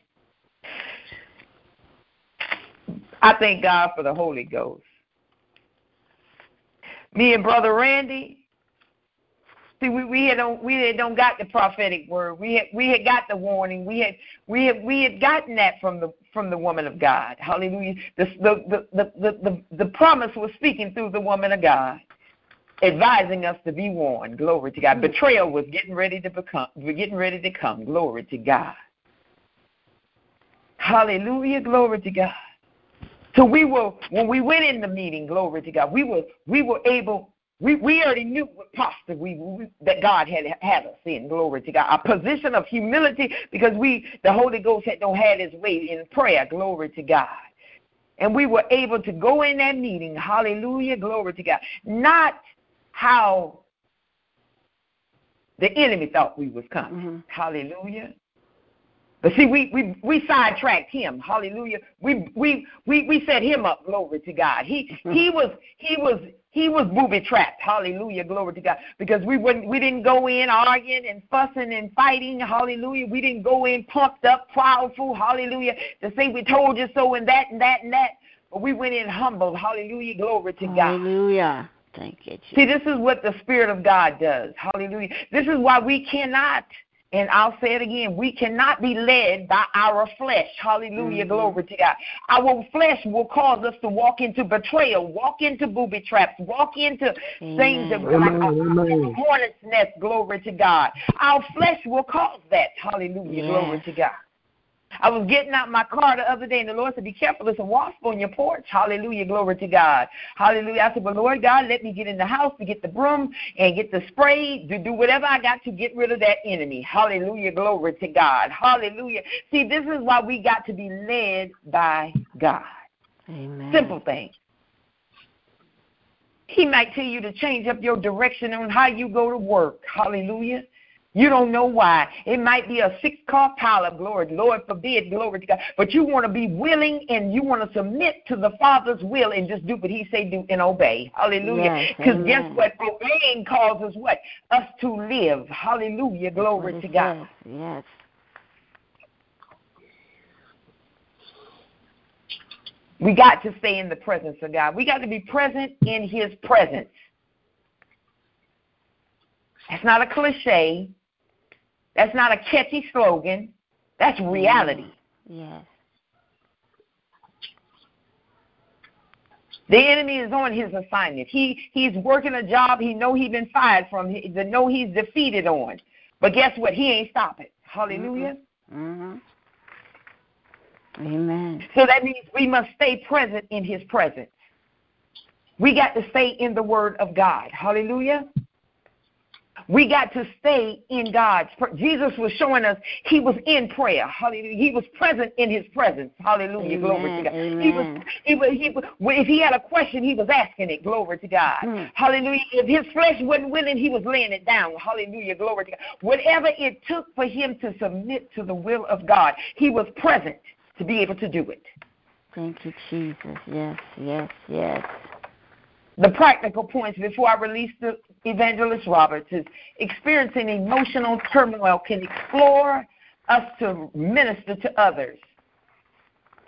I thank God for the Holy Ghost. Me and Brother Randy, see, we, we had don't we had don't got the prophetic word. We had we had got the warning. We had we had we had gotten that from the from the woman of God. Hallelujah. The the the the the, the, the promise was speaking through the woman of God advising us to be warned. Glory to God. Hmm. Betrayal was getting ready to become, we're getting ready to come. Glory to God. Hallelujah. Glory to God. So we were when we went in the meeting, glory to God, we were we were able we, we already knew what posture we, we that God had had us in, glory to God. A position of humility because we the Holy Ghost had don't had his way in prayer, glory to God. And we were able to go in that meeting, hallelujah, glory to God. Not how the enemy thought we was coming. Mm-hmm. Hallelujah. But see, we we we sidetracked him. Hallelujah. We we we we set him up. Glory to God. He he was he was he was booby trapped. Hallelujah. Glory to God. Because we wouldn't we didn't go in arguing and fussing and fighting. Hallelujah. We didn't go in pumped up, powerful. Hallelujah. To say we told you so and that and that and that. But we went in humble. Hallelujah. Glory to God. Hallelujah. Thank you. Jesus. See, this is what the Spirit of God does. Hallelujah. This is why we cannot and I'll say it again, we cannot be led by our flesh. Hallelujah, mm-hmm. glory to God. Our flesh will cause us to walk into betrayal, walk into booby traps, walk into Amen. things that like a hornet's nest, glory to God. Our flesh will cause that. Hallelujah, yes. glory to God. I was getting out my car the other day, and the Lord said, Be careful, there's a wasp on your porch. Hallelujah, glory to God. Hallelujah. I said, But Lord God, let me get in the house to get the broom and get the spray to do whatever I got to get rid of that enemy. Hallelujah, glory to God. Hallelujah. See, this is why we got to be led by God. Amen. Simple thing. He might tell you to change up your direction on how you go to work. Hallelujah. You don't know why. It might be a six car pileup, glory, Lord forbid, glory to God. But you want to be willing and you want to submit to the Father's will and just do what He say do and obey. Hallelujah. Because yes, guess what? Obeying causes what? Us to live. Hallelujah. Glory to God. Yes. We got to stay in the presence of God. We got to be present in His presence. That's not a cliche. That's not a catchy slogan. That's reality. Yes. The enemy is on his assignment. He he's working a job he know he's been fired from. He the know he's defeated on. But guess what? He ain't stopping. Hallelujah. Mm-hmm. Amen. So that means we must stay present in his presence. We got to stay in the word of God. Hallelujah. We got to stay in God's. Jesus was showing us he was in prayer. Hallelujah. He was present in his presence. Hallelujah. Amen. Glory to God. Amen. He was, he was, he was, if he had a question, he was asking it. Glory to God. Mm. Hallelujah. If his flesh wasn't willing, he was laying it down. Hallelujah. Glory to God. Whatever it took for him to submit to the will of God, he was present. to be able to do it. Thank you, Jesus. Yes, yes, yes. The practical points before I release the evangelist Roberts is experiencing emotional turmoil can explore us to minister to others.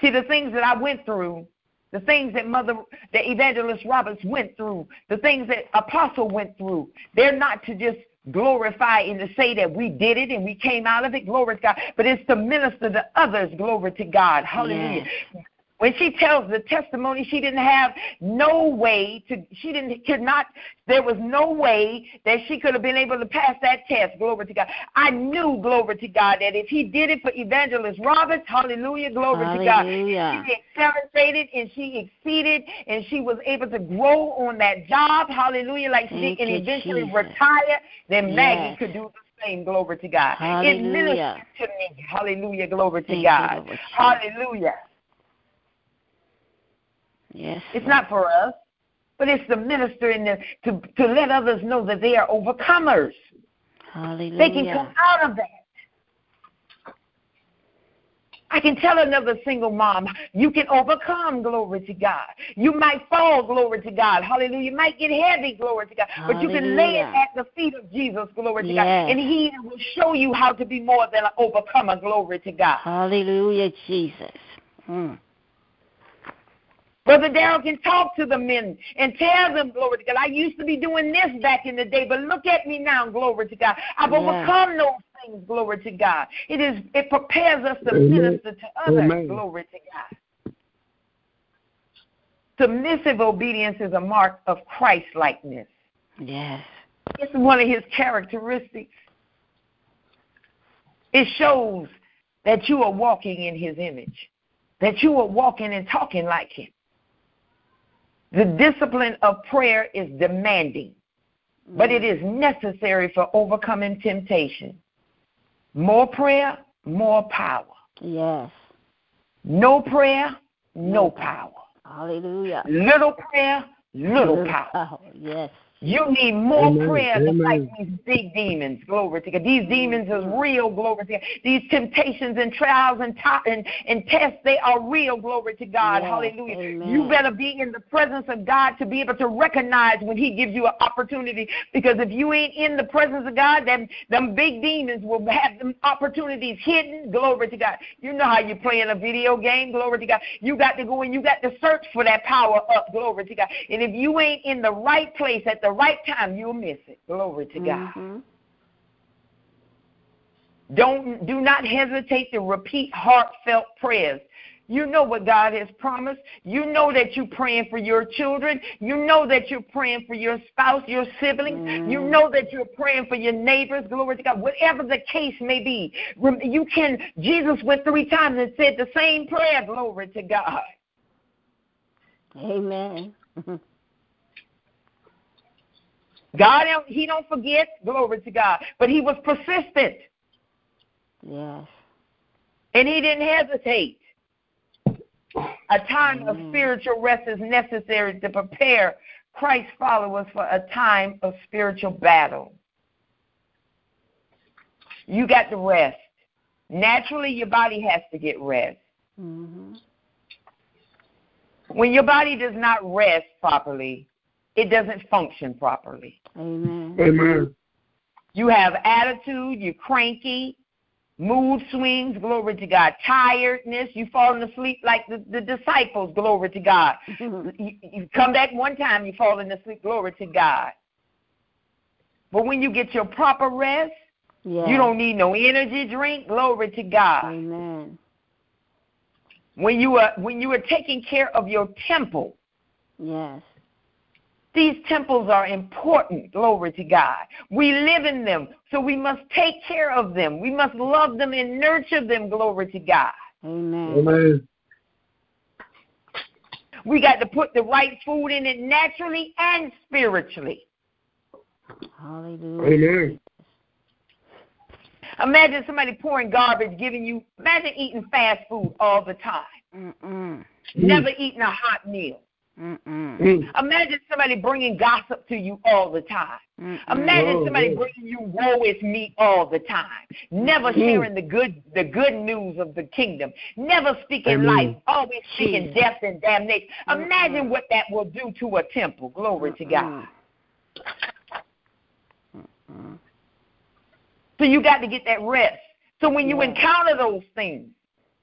See, the things that I went through, the things that Mother, that Evangelist Roberts went through, the things that Apostle went through, they're not to just glorify and to say that we did it and we came out of it, glory to God, but it's to minister to others, glory to God. Hallelujah. Yes. When she tells the testimony, she didn't have no way to, she didn't, could not, there was no way that she could have been able to pass that test. Glory to God. I knew, glory to God, that if he did it for Evangelist Roberts, hallelujah, glory hallelujah. to God, she accelerated and she exceeded and she was able to grow on that job, hallelujah, like she did, and eventually Jesus. retire. Then yes. Maggie could do the same, glory to God. Hallelujah. It ministered to me, hallelujah, glory to Thank God. You, hallelujah. Yes. It's not for us, but it's the minister in the to to let others know that they are overcomers. Hallelujah. They can come out of that. I can tell another single mom, you can overcome, glory to God. You might fall, glory to God. Hallelujah. You might get heavy, glory to God. Hallelujah. But you can lay it at the feet of Jesus, glory to yes. God. And He will show you how to be more than an overcomer, glory to God. Hallelujah, Jesus. Mm. Brother Darrell can talk to the men and tell them, glory to God. I used to be doing this back in the day, but look at me now, glory to God. I've overcome those things, glory to God. It is it prepares us to Amen. minister to others, Amen. glory to God. Submissive obedience is a mark of Christ likeness. Yes. It's one of his characteristics. It shows that you are walking in his image, that you are walking and talking like him. The discipline of prayer is demanding, but mm. it is necessary for overcoming temptation. More prayer, more power. Yes. No prayer, no power. Hallelujah. Little prayer, little power. Yes. You need more Amen. prayer Amen. to fight these big demons. Glory to God. These demons is real. Glory to God. These temptations and trials and, t- and, and tests, they are real. Glory to God. Yes. Hallelujah. Amen. You better be in the presence of God to be able to recognize when He gives you an opportunity. Because if you ain't in the presence of God, then them big demons will have them opportunities hidden. Glory to God. You know how you play in a video game. Glory to God. You got to go and you got to search for that power up. Glory to God. And if you ain't in the right place at the the right time, you'll miss it. Glory to God. Mm-hmm. Don't do not hesitate to repeat heartfelt prayers. You know what God has promised. You know that you're praying for your children. You know that you're praying for your spouse, your siblings. Mm. You know that you're praying for your neighbors. Glory to God. Whatever the case may be, you can. Jesus went three times and said the same prayer. Glory to God. Amen. God, he don't forget, glory to God, but he was persistent. Yes. And he didn't hesitate. A time of spiritual rest is necessary to prepare Christ's followers for a time of spiritual battle. You got to rest. Naturally, your body has to get rest. Mm-hmm. When your body does not rest properly, it doesn't function properly. Amen. Amen. You have attitude, you're cranky, mood swings, glory to God, tiredness, you falling asleep like the, the disciples, glory to God. you, you come back one time, you falling asleep, glory to God. But when you get your proper rest, yes. you don't need no energy drink, glory to God. Amen. When you are when you are taking care of your temple, yes. These temples are important, glory to God. We live in them, so we must take care of them. We must love them and nurture them, glory to God. Amen. Amen. We got to put the right food in it naturally and spiritually. Hallelujah. Amen. Imagine somebody pouring garbage, giving you, imagine eating fast food all the time. Mm-mm. Never eating a hot meal. Mm. Imagine somebody bringing gossip to you all the time. Mm-mm. Imagine oh, somebody bringing you woe is me all the time. Never sharing the good the good news of the kingdom. Never speaking Amen. life. Always speaking death and damnation. Imagine what that will do to a temple. Glory to God. So you got to get that rest. So when you encounter those things,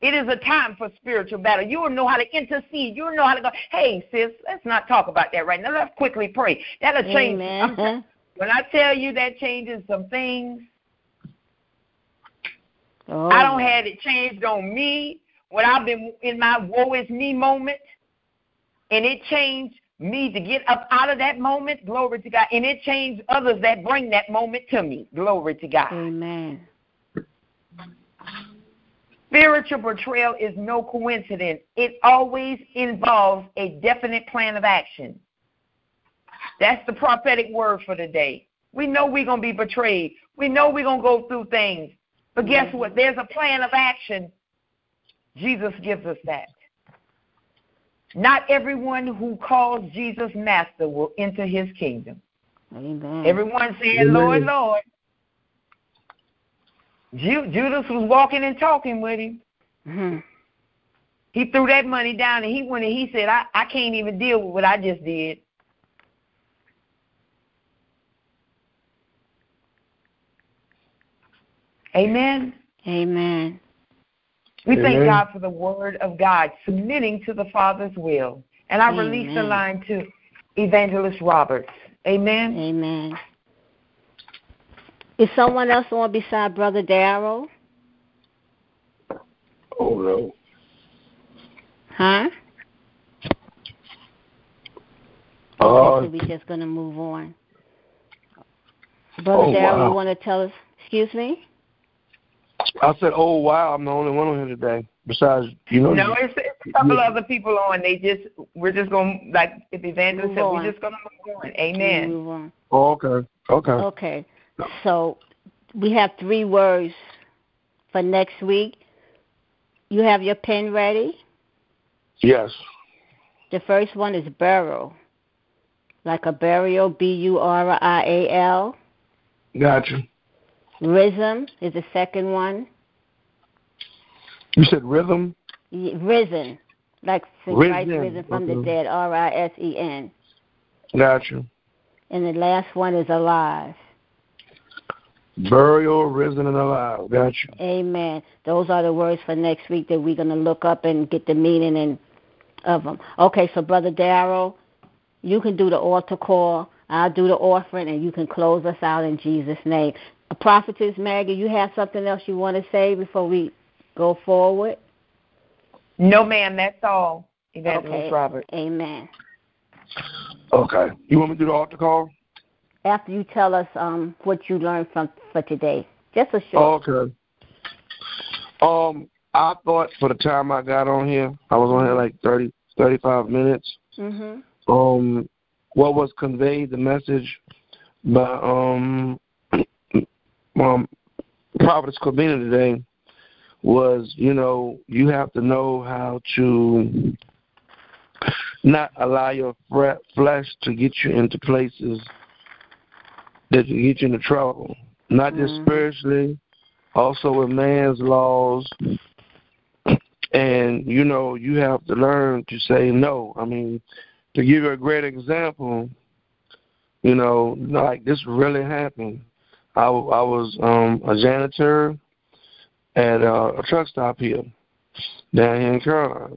it is a time for spiritual battle. You will know how to intercede. You will know how to go, hey, sis, let's not talk about that right now. Let's quickly pray. That'll change. when I tell you that changes some things, oh. I don't have it changed on me when I've been in my woe is me moment, and it changed me to get up out of that moment. Glory to God. And it changed others that bring that moment to me. Glory to God. Amen. Spiritual betrayal is no coincidence. It always involves a definite plan of action. That's the prophetic word for today. We know we're going to be betrayed. We know we're going to go through things. But guess what? There's a plan of action. Jesus gives us that. Not everyone who calls Jesus master will enter his kingdom. Amen. Everyone saying, Lord, Lord. Judas was walking and talking with him. Mm-hmm. He threw that money down and he went and he said, I, I can't even deal with what I just did. Amen. Amen. We Amen. thank God for the word of God, submitting to the Father's will. And I Amen. release the line to Evangelist Roberts. Amen. Amen. Is someone else on beside Brother Darrell? Oh no. Huh? Uh, so we're just gonna move on. Brother oh, Darrell, wow. you want to tell us? Excuse me. I said, "Oh wow, I'm the only one on here today." Besides, you know. No, it's, it's a couple yeah. other people on. They just we're just gonna like if evangelist said we're just gonna move on. Amen. Move on. Oh, okay. Okay. Okay. So we have three words for next week. You have your pen ready? Yes. The first one is burial, like a burial, B U R I A L. Gotcha. Rhythm is the second one. You said rhythm? Risen, like risen. Christ risen from okay. the dead, R I S E N. Gotcha. And the last one is alive. Burial, risen, and alive. Gotcha. Amen. Those are the words for next week that we're going to look up and get the meaning and of them. Okay, so Brother Darrell, you can do the altar call. I'll do the offering, and you can close us out in Jesus' name. Uh, Prophetess Maggie, you have something else you want to say before we go forward? No, ma'am. That's all. Evangelist okay. Robert. Amen. Okay. You want me to do the altar call? After you tell us um, what you learned from for today, just a short. Okay. Um, I thought for the time I got on here, I was on here like 30, 35 minutes. Mhm. Um, what was conveyed, the message by um um, Prophetess Cobbina today was, you know, you have to know how to not allow your flesh to get you into places that can get you into trouble. Not just mm-hmm. spiritually, also with man's laws. And, you know, you have to learn to say no. I mean, to give you a great example, you know, like this really happened. I, I was um, a janitor at uh, a truck stop here down here in Carolina.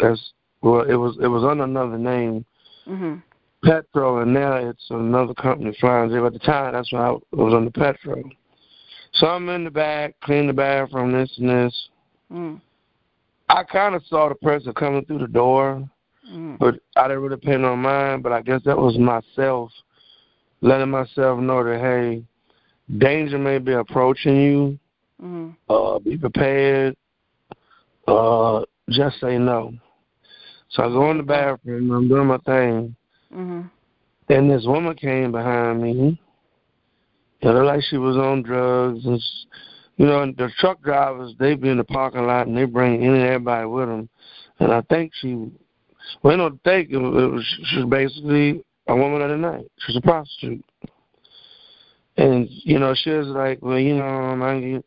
That's well, it was it was under another name, mm-hmm. Petro, and now it's another company flying there. At the time, that's when I was on the Petro. So I'm in the back, clean the bathroom, this and this. Mm. I kind of saw the person coming through the door, mm. but I didn't really pay no mind. But I guess that was myself letting myself know that hey, danger may be approaching you. Mm-hmm. Uh, be prepared. Uh, just say no. So I go in the bathroom. I'm doing my thing. Mm-hmm. And this woman came behind me. It looked like she was on drugs. And, you know, and the truck drivers, they be in the parking lot and they bring in and everybody with them. And I think she Well, the thing, it was, she was basically a woman of the night. She was a prostitute. And, you know, she was like, well, you know,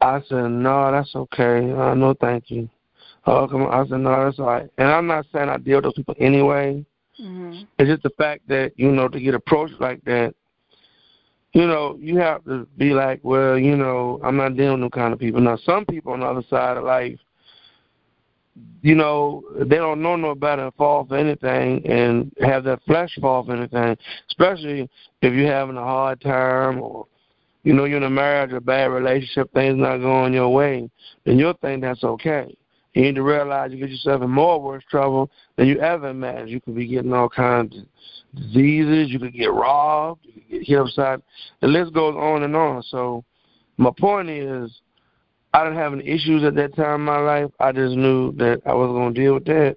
I said, no, that's okay. Uh, no, thank you. Oh, come on. I said, no, that's all right. And I'm not saying I deal with those people anyway. Mm-hmm. It's just the fact that, you know, to get approached like that, you know, you have to be like, well, you know, I'm not dealing with them kind of people. Now, some people on the other side of life, you know, they don't know no better and fall for anything and have that flesh fall for anything, especially if you're having a hard time or, you know, you're in a marriage or bad relationship, things not going your way, then you'll think that's okay. You need to realize you get yourself in more worse trouble than you ever imagined. You could be getting all kinds of diseases. You could get robbed. You could get hit upside. The list goes on and on. So my point is, I didn't have any issues at that time in my life. I just knew that I wasn't going to deal with that.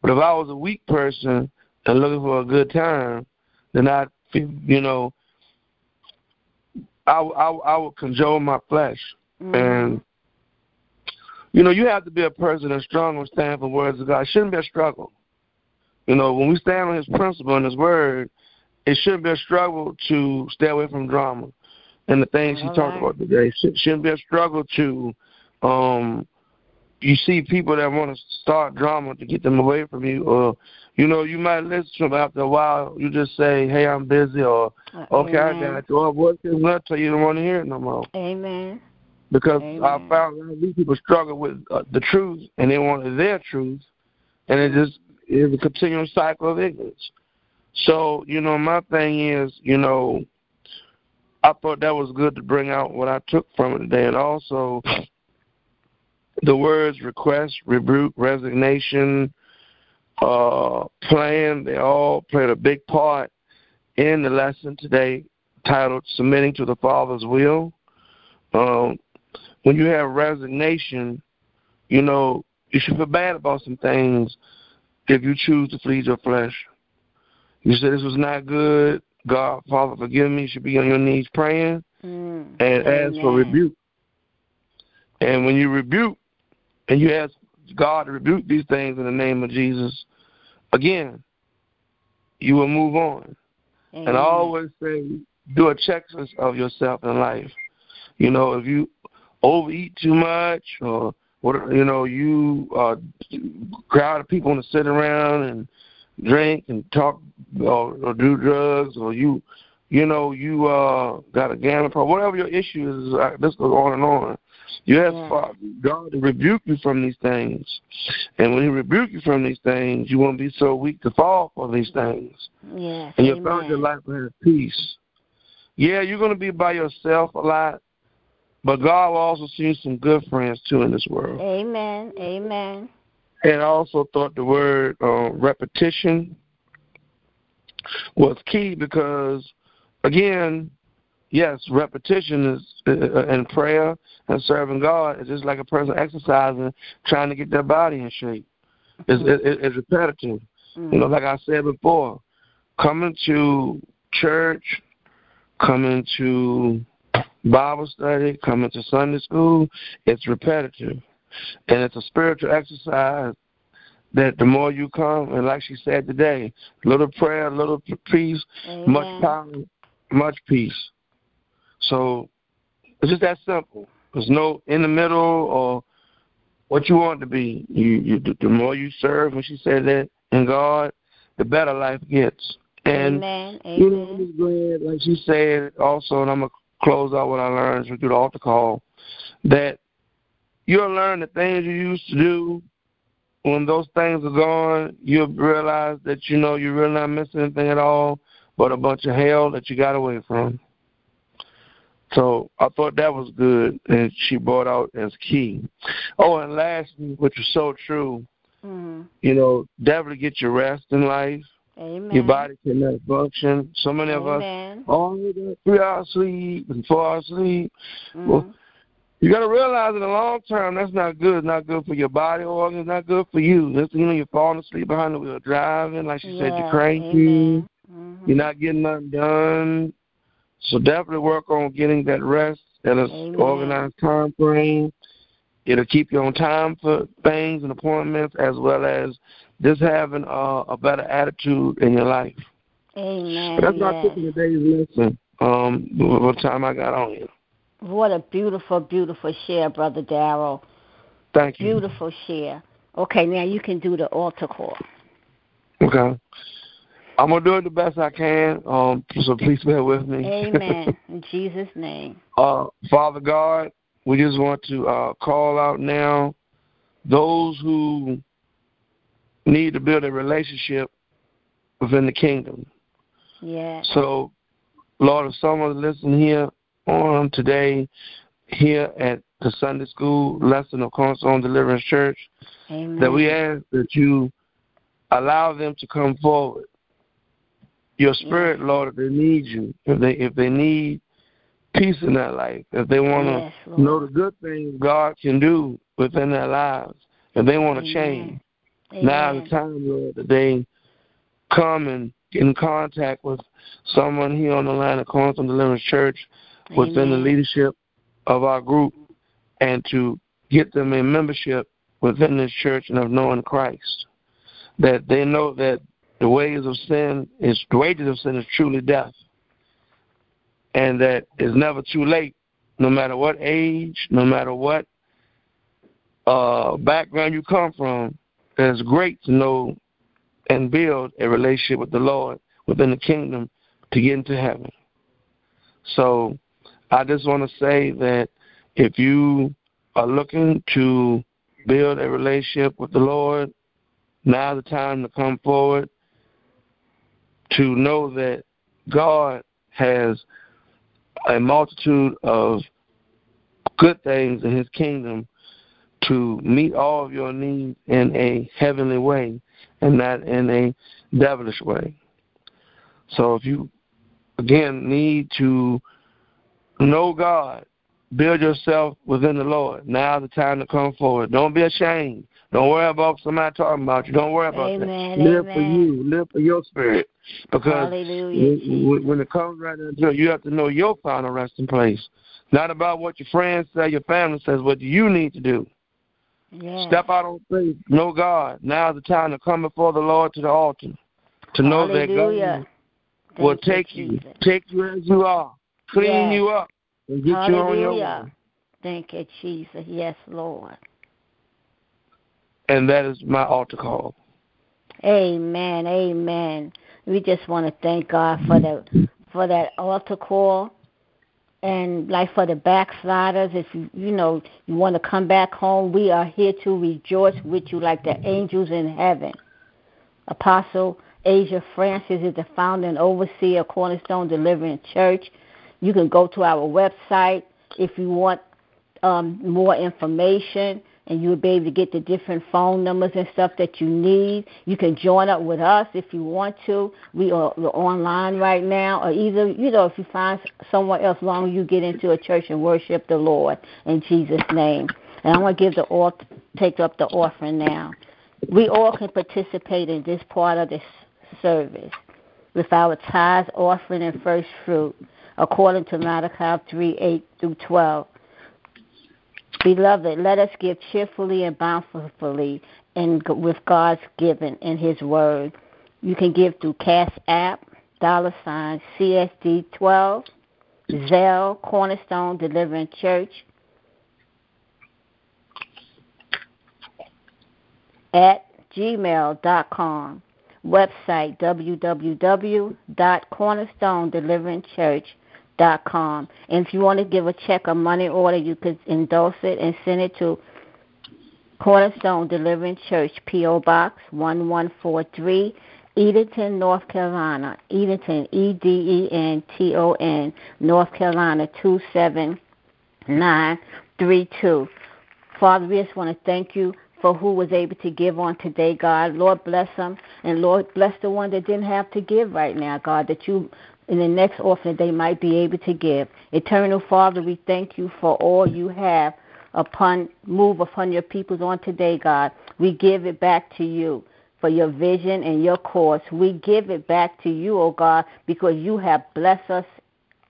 But if I was a weak person and looking for a good time, then I, you know, I, I, I would control my flesh. Mm-hmm. And you know, you have to be a person that's strong and stand for words of God. It shouldn't be a struggle. You know, when we stand on His principle and His word, it shouldn't be a struggle to stay away from drama and the things All He right. talked about today. It shouldn't be a struggle to, um, you see people that want to start drama to get them away from you, or you know, you might listen to them after a while. You just say, "Hey, I'm busy," or uh, "Okay, Amen. I got you," or "What's this nut?" So you don't want to hear it no more. Amen because Amen. I found that these people struggle with uh, the truth and they wanted their truth, and it just is a continual cycle of ignorance. So you know, my thing is, you know, I thought that was good to bring out what I took from it today, and also the words request, rebuke, resignation, uh, plan, they all played a big part in the lesson today titled Submitting to the Father's Will. Um, when you have resignation, you know, you should feel bad about some things if you choose to feed your flesh. You said this was not good. God, Father, forgive me. You should be on your knees praying mm, and amen. ask for rebuke. And when you rebuke and you ask God to rebuke these things in the name of Jesus, again, you will move on. Amen. And I always say, do a checklist of yourself in life. You know, if you overeat too much or what you know you uh crowd of people to sit around and drink and talk or, or do drugs or you you know you uh got a gambling problem whatever your issue is uh, this goes on and on you have yeah. God to rebuke you from these things. And when He rebuke you from these things, you won't be so weak to fall for these things. Yes, and you'll find your life will have peace. Yeah, you're going to be by yourself a lot, but God will also see some good friends too in this world. Amen. Amen. And I also thought the word uh, repetition was key because, again, yes, repetition is uh, in prayer and serving God is just like a person exercising, trying to get their body in shape. It's, mm-hmm. it, it's repetitive. Mm-hmm. You know, like I said before, coming to church, coming to Bible study, coming to Sunday school, it's repetitive. And it's a spiritual exercise that the more you come, and like she said today, a little prayer, a little peace, Amen. much power, much peace. So it's just that simple. There's no in the middle or what you want to be. You, you the more you serve, when she said that in God, the better life gets. And Amen. Amen. you know, like she said also, and I'm gonna close out what I learned through the altar call, that you'll learn the things you used to do. When those things are gone, you'll realize that you know you're really not missing anything at all, but a bunch of hell that you got away from. So I thought that was good, and she brought out as key. Oh, and lastly, which is so true, mm. you know, definitely get your rest in life. Amen. Your body cannot function. So many of Amen. us only get three hours sleep and four hours sleep. Mm-hmm. Well, you got to realize in the long term that's not good. Not good for your body organs. Not good for you. That's, you know, you're falling asleep behind the wheel driving. Like she yeah. said, you're cranky. Mm-hmm. You're not getting nothing done. So definitely work on getting that rest and an organized time frame. it'll keep you on time for things and appointments, as well as just having uh, a better attitude in your life. Amen. But that's yes. my tip today's lesson. Um, what time I got on here. What a beautiful, beautiful share, Brother Darrell. Thank you. Beautiful share. Okay, now you can do the altar call. Okay. I'm gonna do it the best I can. Um, so please bear with me. Amen. In Jesus' name. Uh, Father God, we just want to uh, call out now those who need to build a relationship within the kingdom. Yeah. So, Lord, if someone listening here on today, here at the Sunday school lesson of Cornerstone Deliverance Church, Amen. that we ask that you allow them to come forward. Your spirit, yes. Lord, if they need you, if they if they need peace in their life, if they want to yes, know the good things God can do within their lives, if they want to change, Amen. now the time, Lord, that they come and get in contact with someone here on the line of Cornerstone Deliverance Church within Amen. the leadership of our group and to get them a membership within this church and of knowing Christ. That they know that the ways of sin is the wages of sin is truly death. And that it's never too late, no matter what age, no matter what uh, background you come from, it's great to know and build a relationship with the Lord within the kingdom to get into heaven. So I just want to say that if you are looking to build a relationship with the Lord, now the time to come forward to know that God has a multitude of good things in his kingdom to meet all of your needs in a heavenly way and not in a devilish way. So if you again need to know God, build yourself within the Lord. Now the time to come forward. Don't be ashamed. Don't worry about somebody talking about you. Don't worry about Amen, that. Live amen. for you. Live for your spirit. Because Hallelujah, when, it comes right down to it, you have to know your final resting place. Not about what your friends say, your family says. What you need to do. Yes. Step out on faith. Know God. Now is the time to come before the Lord to the altar. To know that Hallelujah. God will Thank take you, Jesus. take you as you are, clean Yes. you up, and get you on your way. Thank you, Jesus. Yes, Lord. And that is my altar call. Amen. Amen. We just want to thank God for the for that altar call. And like for the backsliders, if you you know you want to come back home, we are here to rejoice with you like the angels in heaven. Apostle Asia Francis is the founder and overseer of Cornerstone Deliverance Church. You can go to our website if you want um, more information, and you'll be able to get the different phone numbers and stuff that you need. You can join up with us if you want to. We are we're online right now, or either you know if you find somewhere else, long as you get into a church and worship the Lord in Jesus' name. And I'm gonna give the altar, take up the offering now. We all can participate in this part of this service with our tithes, offering, and first fruit, according to Malachi 3 8 through 12. Beloved, let us give cheerfully and bountifully and with God's giving in His Word. You can give through Cash App, dollar sign CSD 12, Zelle, Cornerstone Delivering Church, at gmail.com. Website www.cornerstonedeliverancechurch.com. And if you want to give a check or money order, you could endorse it and send it to Cornerstone Deliverance Church, P.O. Box 1143, Edenton, North Carolina. Edenton, E D E N T O N, North Carolina 27932. Father, we just want to thank you for who was able to give on today, God. Lord, bless them. And Lord, bless the one that didn't have to give right now, God, that you, in the next offering, they might be able to give. Eternal Father, we thank you for all you have upon move upon your peoples on today, God. We give it back to you for your vision and your course. We give it back to you, O God, because you have blessed us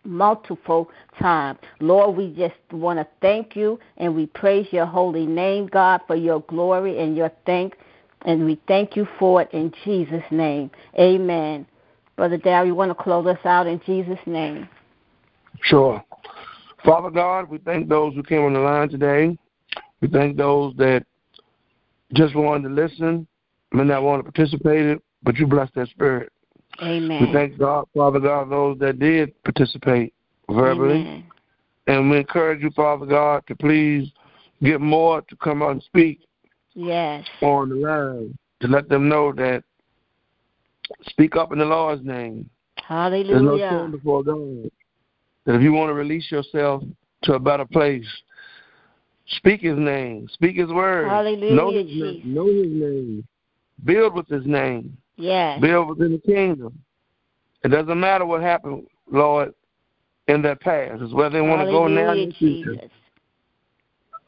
multiple times. Lord, we just want to thank you and we praise your holy name, God, for your glory and your thanks. And we thank you for it in Jesus' name. Amen. Brother Darrell, you want to close us out in Jesus' name? Sure. Father God, we thank those who came on the line today. We thank those that just wanted to listen, may not want to participate, but you bless their spirit. Amen. We thank God, Father God, those that did participate verbally. Amen. And we encourage you, Father God, to please get more to come out and speak Yes. on the line to let them know that speak up in the Lord's name. There's no Hallelujah. shame before God. That if you want to release yourself to a better place, speak His name, speak His word, Hallelujah, know His name, know His name, build with His name, Yes. build within the kingdom. It doesn't matter what happened, Lord, in their past. It's where they want to go now in the future. Jesus.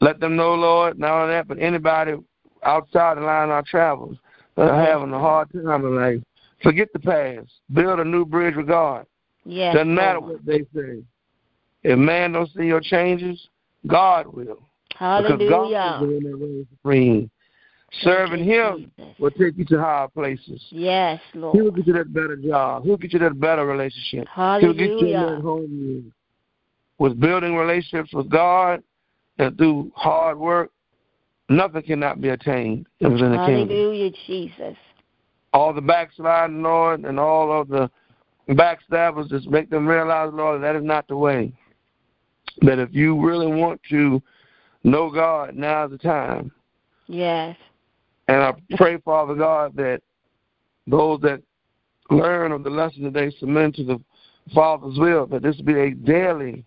Let them know, Lord, not only that, but anybody outside the line of our travels that are having a hard time in life, forget the past. Build a new bridge with God. Yes. Doesn't matter Lord. what they say. If man don't see your changes, God will. Hallelujah. Because God is Hallelujah. the one that reigns supreme. Serving you, Him Jesus. will take you to higher places. Yes, Lord. He will get you that better job. He'll get you that better relationship. Hallelujah. He'll get you that Hallelujah. home with building relationships with God and through hard work. Nothing cannot be attained if it's in the kingdom. Hallelujah, Jesus. All the backsliding, Lord, and all of the backstabbers, just make them realize, Lord, that is not the way. That if you really want to know God, now's the time. Yes. And I pray, Father God, that those that learn of the lesson that they submit to the Father's will, that this be a daily,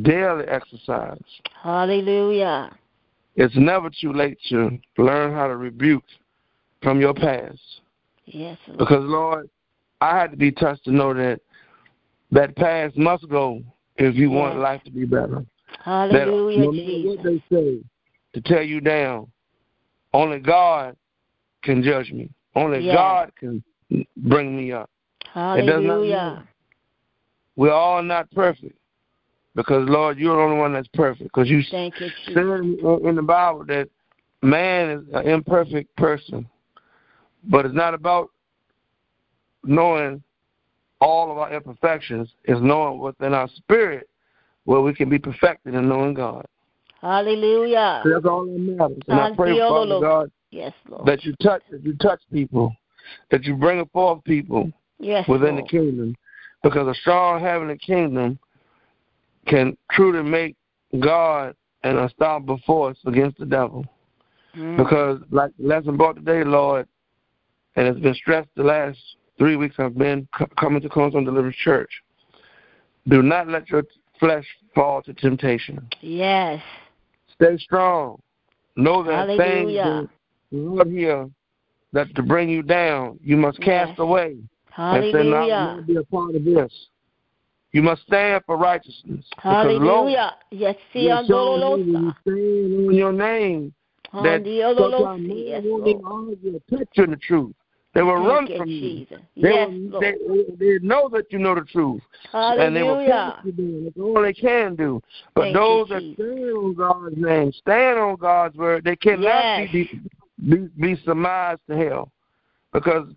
daily exercise. Hallelujah. It's never too late to learn how to rebuke from your past. Yes, Lord. Because, Lord, I had to be touched to know that that past must go if you want life to be better. Hallelujah, that no matter what they say to tear you down, only God can judge me. Only Yes. God can bring me up. Hallelujah. We're all not perfect because, Lord, you're the only one that's perfect. Because you Thank you, said in the Bible that man is an imperfect person, but it's not about knowing all of our imperfections. It's knowing within our spirit where we can be perfected in knowing God. Hallelujah. That's all that matters. And I pray, Father God, Yes, Lord. that you touch that you touch people, that you bring forth people Yes, within Lord. the kingdom, because a strong heavenly kingdom can truly make God an unstoppable force against the devil. Mm. Because, like the lesson brought today, Lord, and it's been stressed the last three weeks I've been c- coming to Cornerstone Deliverance Church. Do not let your flesh fall to temptation. Yes. Stay strong. Know that things Hallelujah. Lord here that to bring you down, you must cast Yes. away and say, "No, Hallelujah. won't be a part of this." You must stand for righteousness. Hallelujah. Yes, see, you're showing me when you stand on your name that sometimes Andiololosi. men Yes, Lord. you in the truth. They will run Thank you, from you. Jesus. They, Yes, will, they, they know that you know the truth. And they will Hallelujah. pass. That's all they can do. But Thank those that Jesus. stand on God's name, stand on God's word, they cannot Yes. be, be be surmised to hell. Because,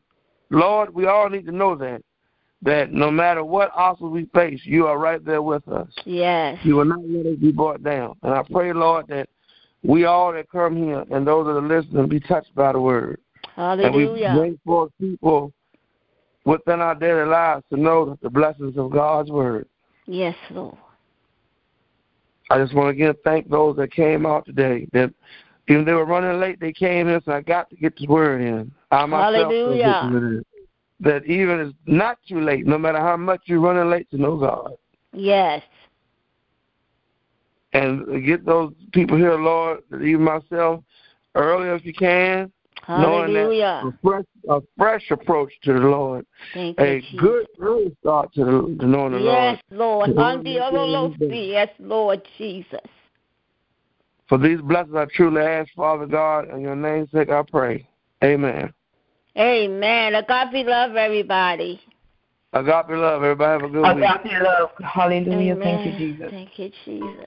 Lord, we all need to know that. That no matter what obstacles we face, you are right there with us. Yes. You will not let us be brought down. And I pray, Lord, that we all that come here and those that are listening be touched by the word. And we Hallelujah. bring forth people within our daily lives to know the blessings of God's word. Yes, Lord. I just want to again thank those that came out today. That even they were running late, they came in, so I got to get this word in. I myself Hallelujah. that even it's not too late, no matter how much you're running late to know God. Yes. And get those people here, Lord, even myself, earlier if you can, knowing that Hallelujah. a fresh, a fresh approach to the Lord, Thank you, a Jesus. good early start to, the, to knowing the Lord. Yes, Lord. Lord. Lord, Andiololosi. Yes, Lord Jesus. For these blessings I truly ask, Father God, in your name's sake I pray. Amen. Amen. Agape love, everybody. Agape love. Everybody have a good Agape week. love. Hallelujah. Amen. Thank you, Jesus. Thank you, Jesus.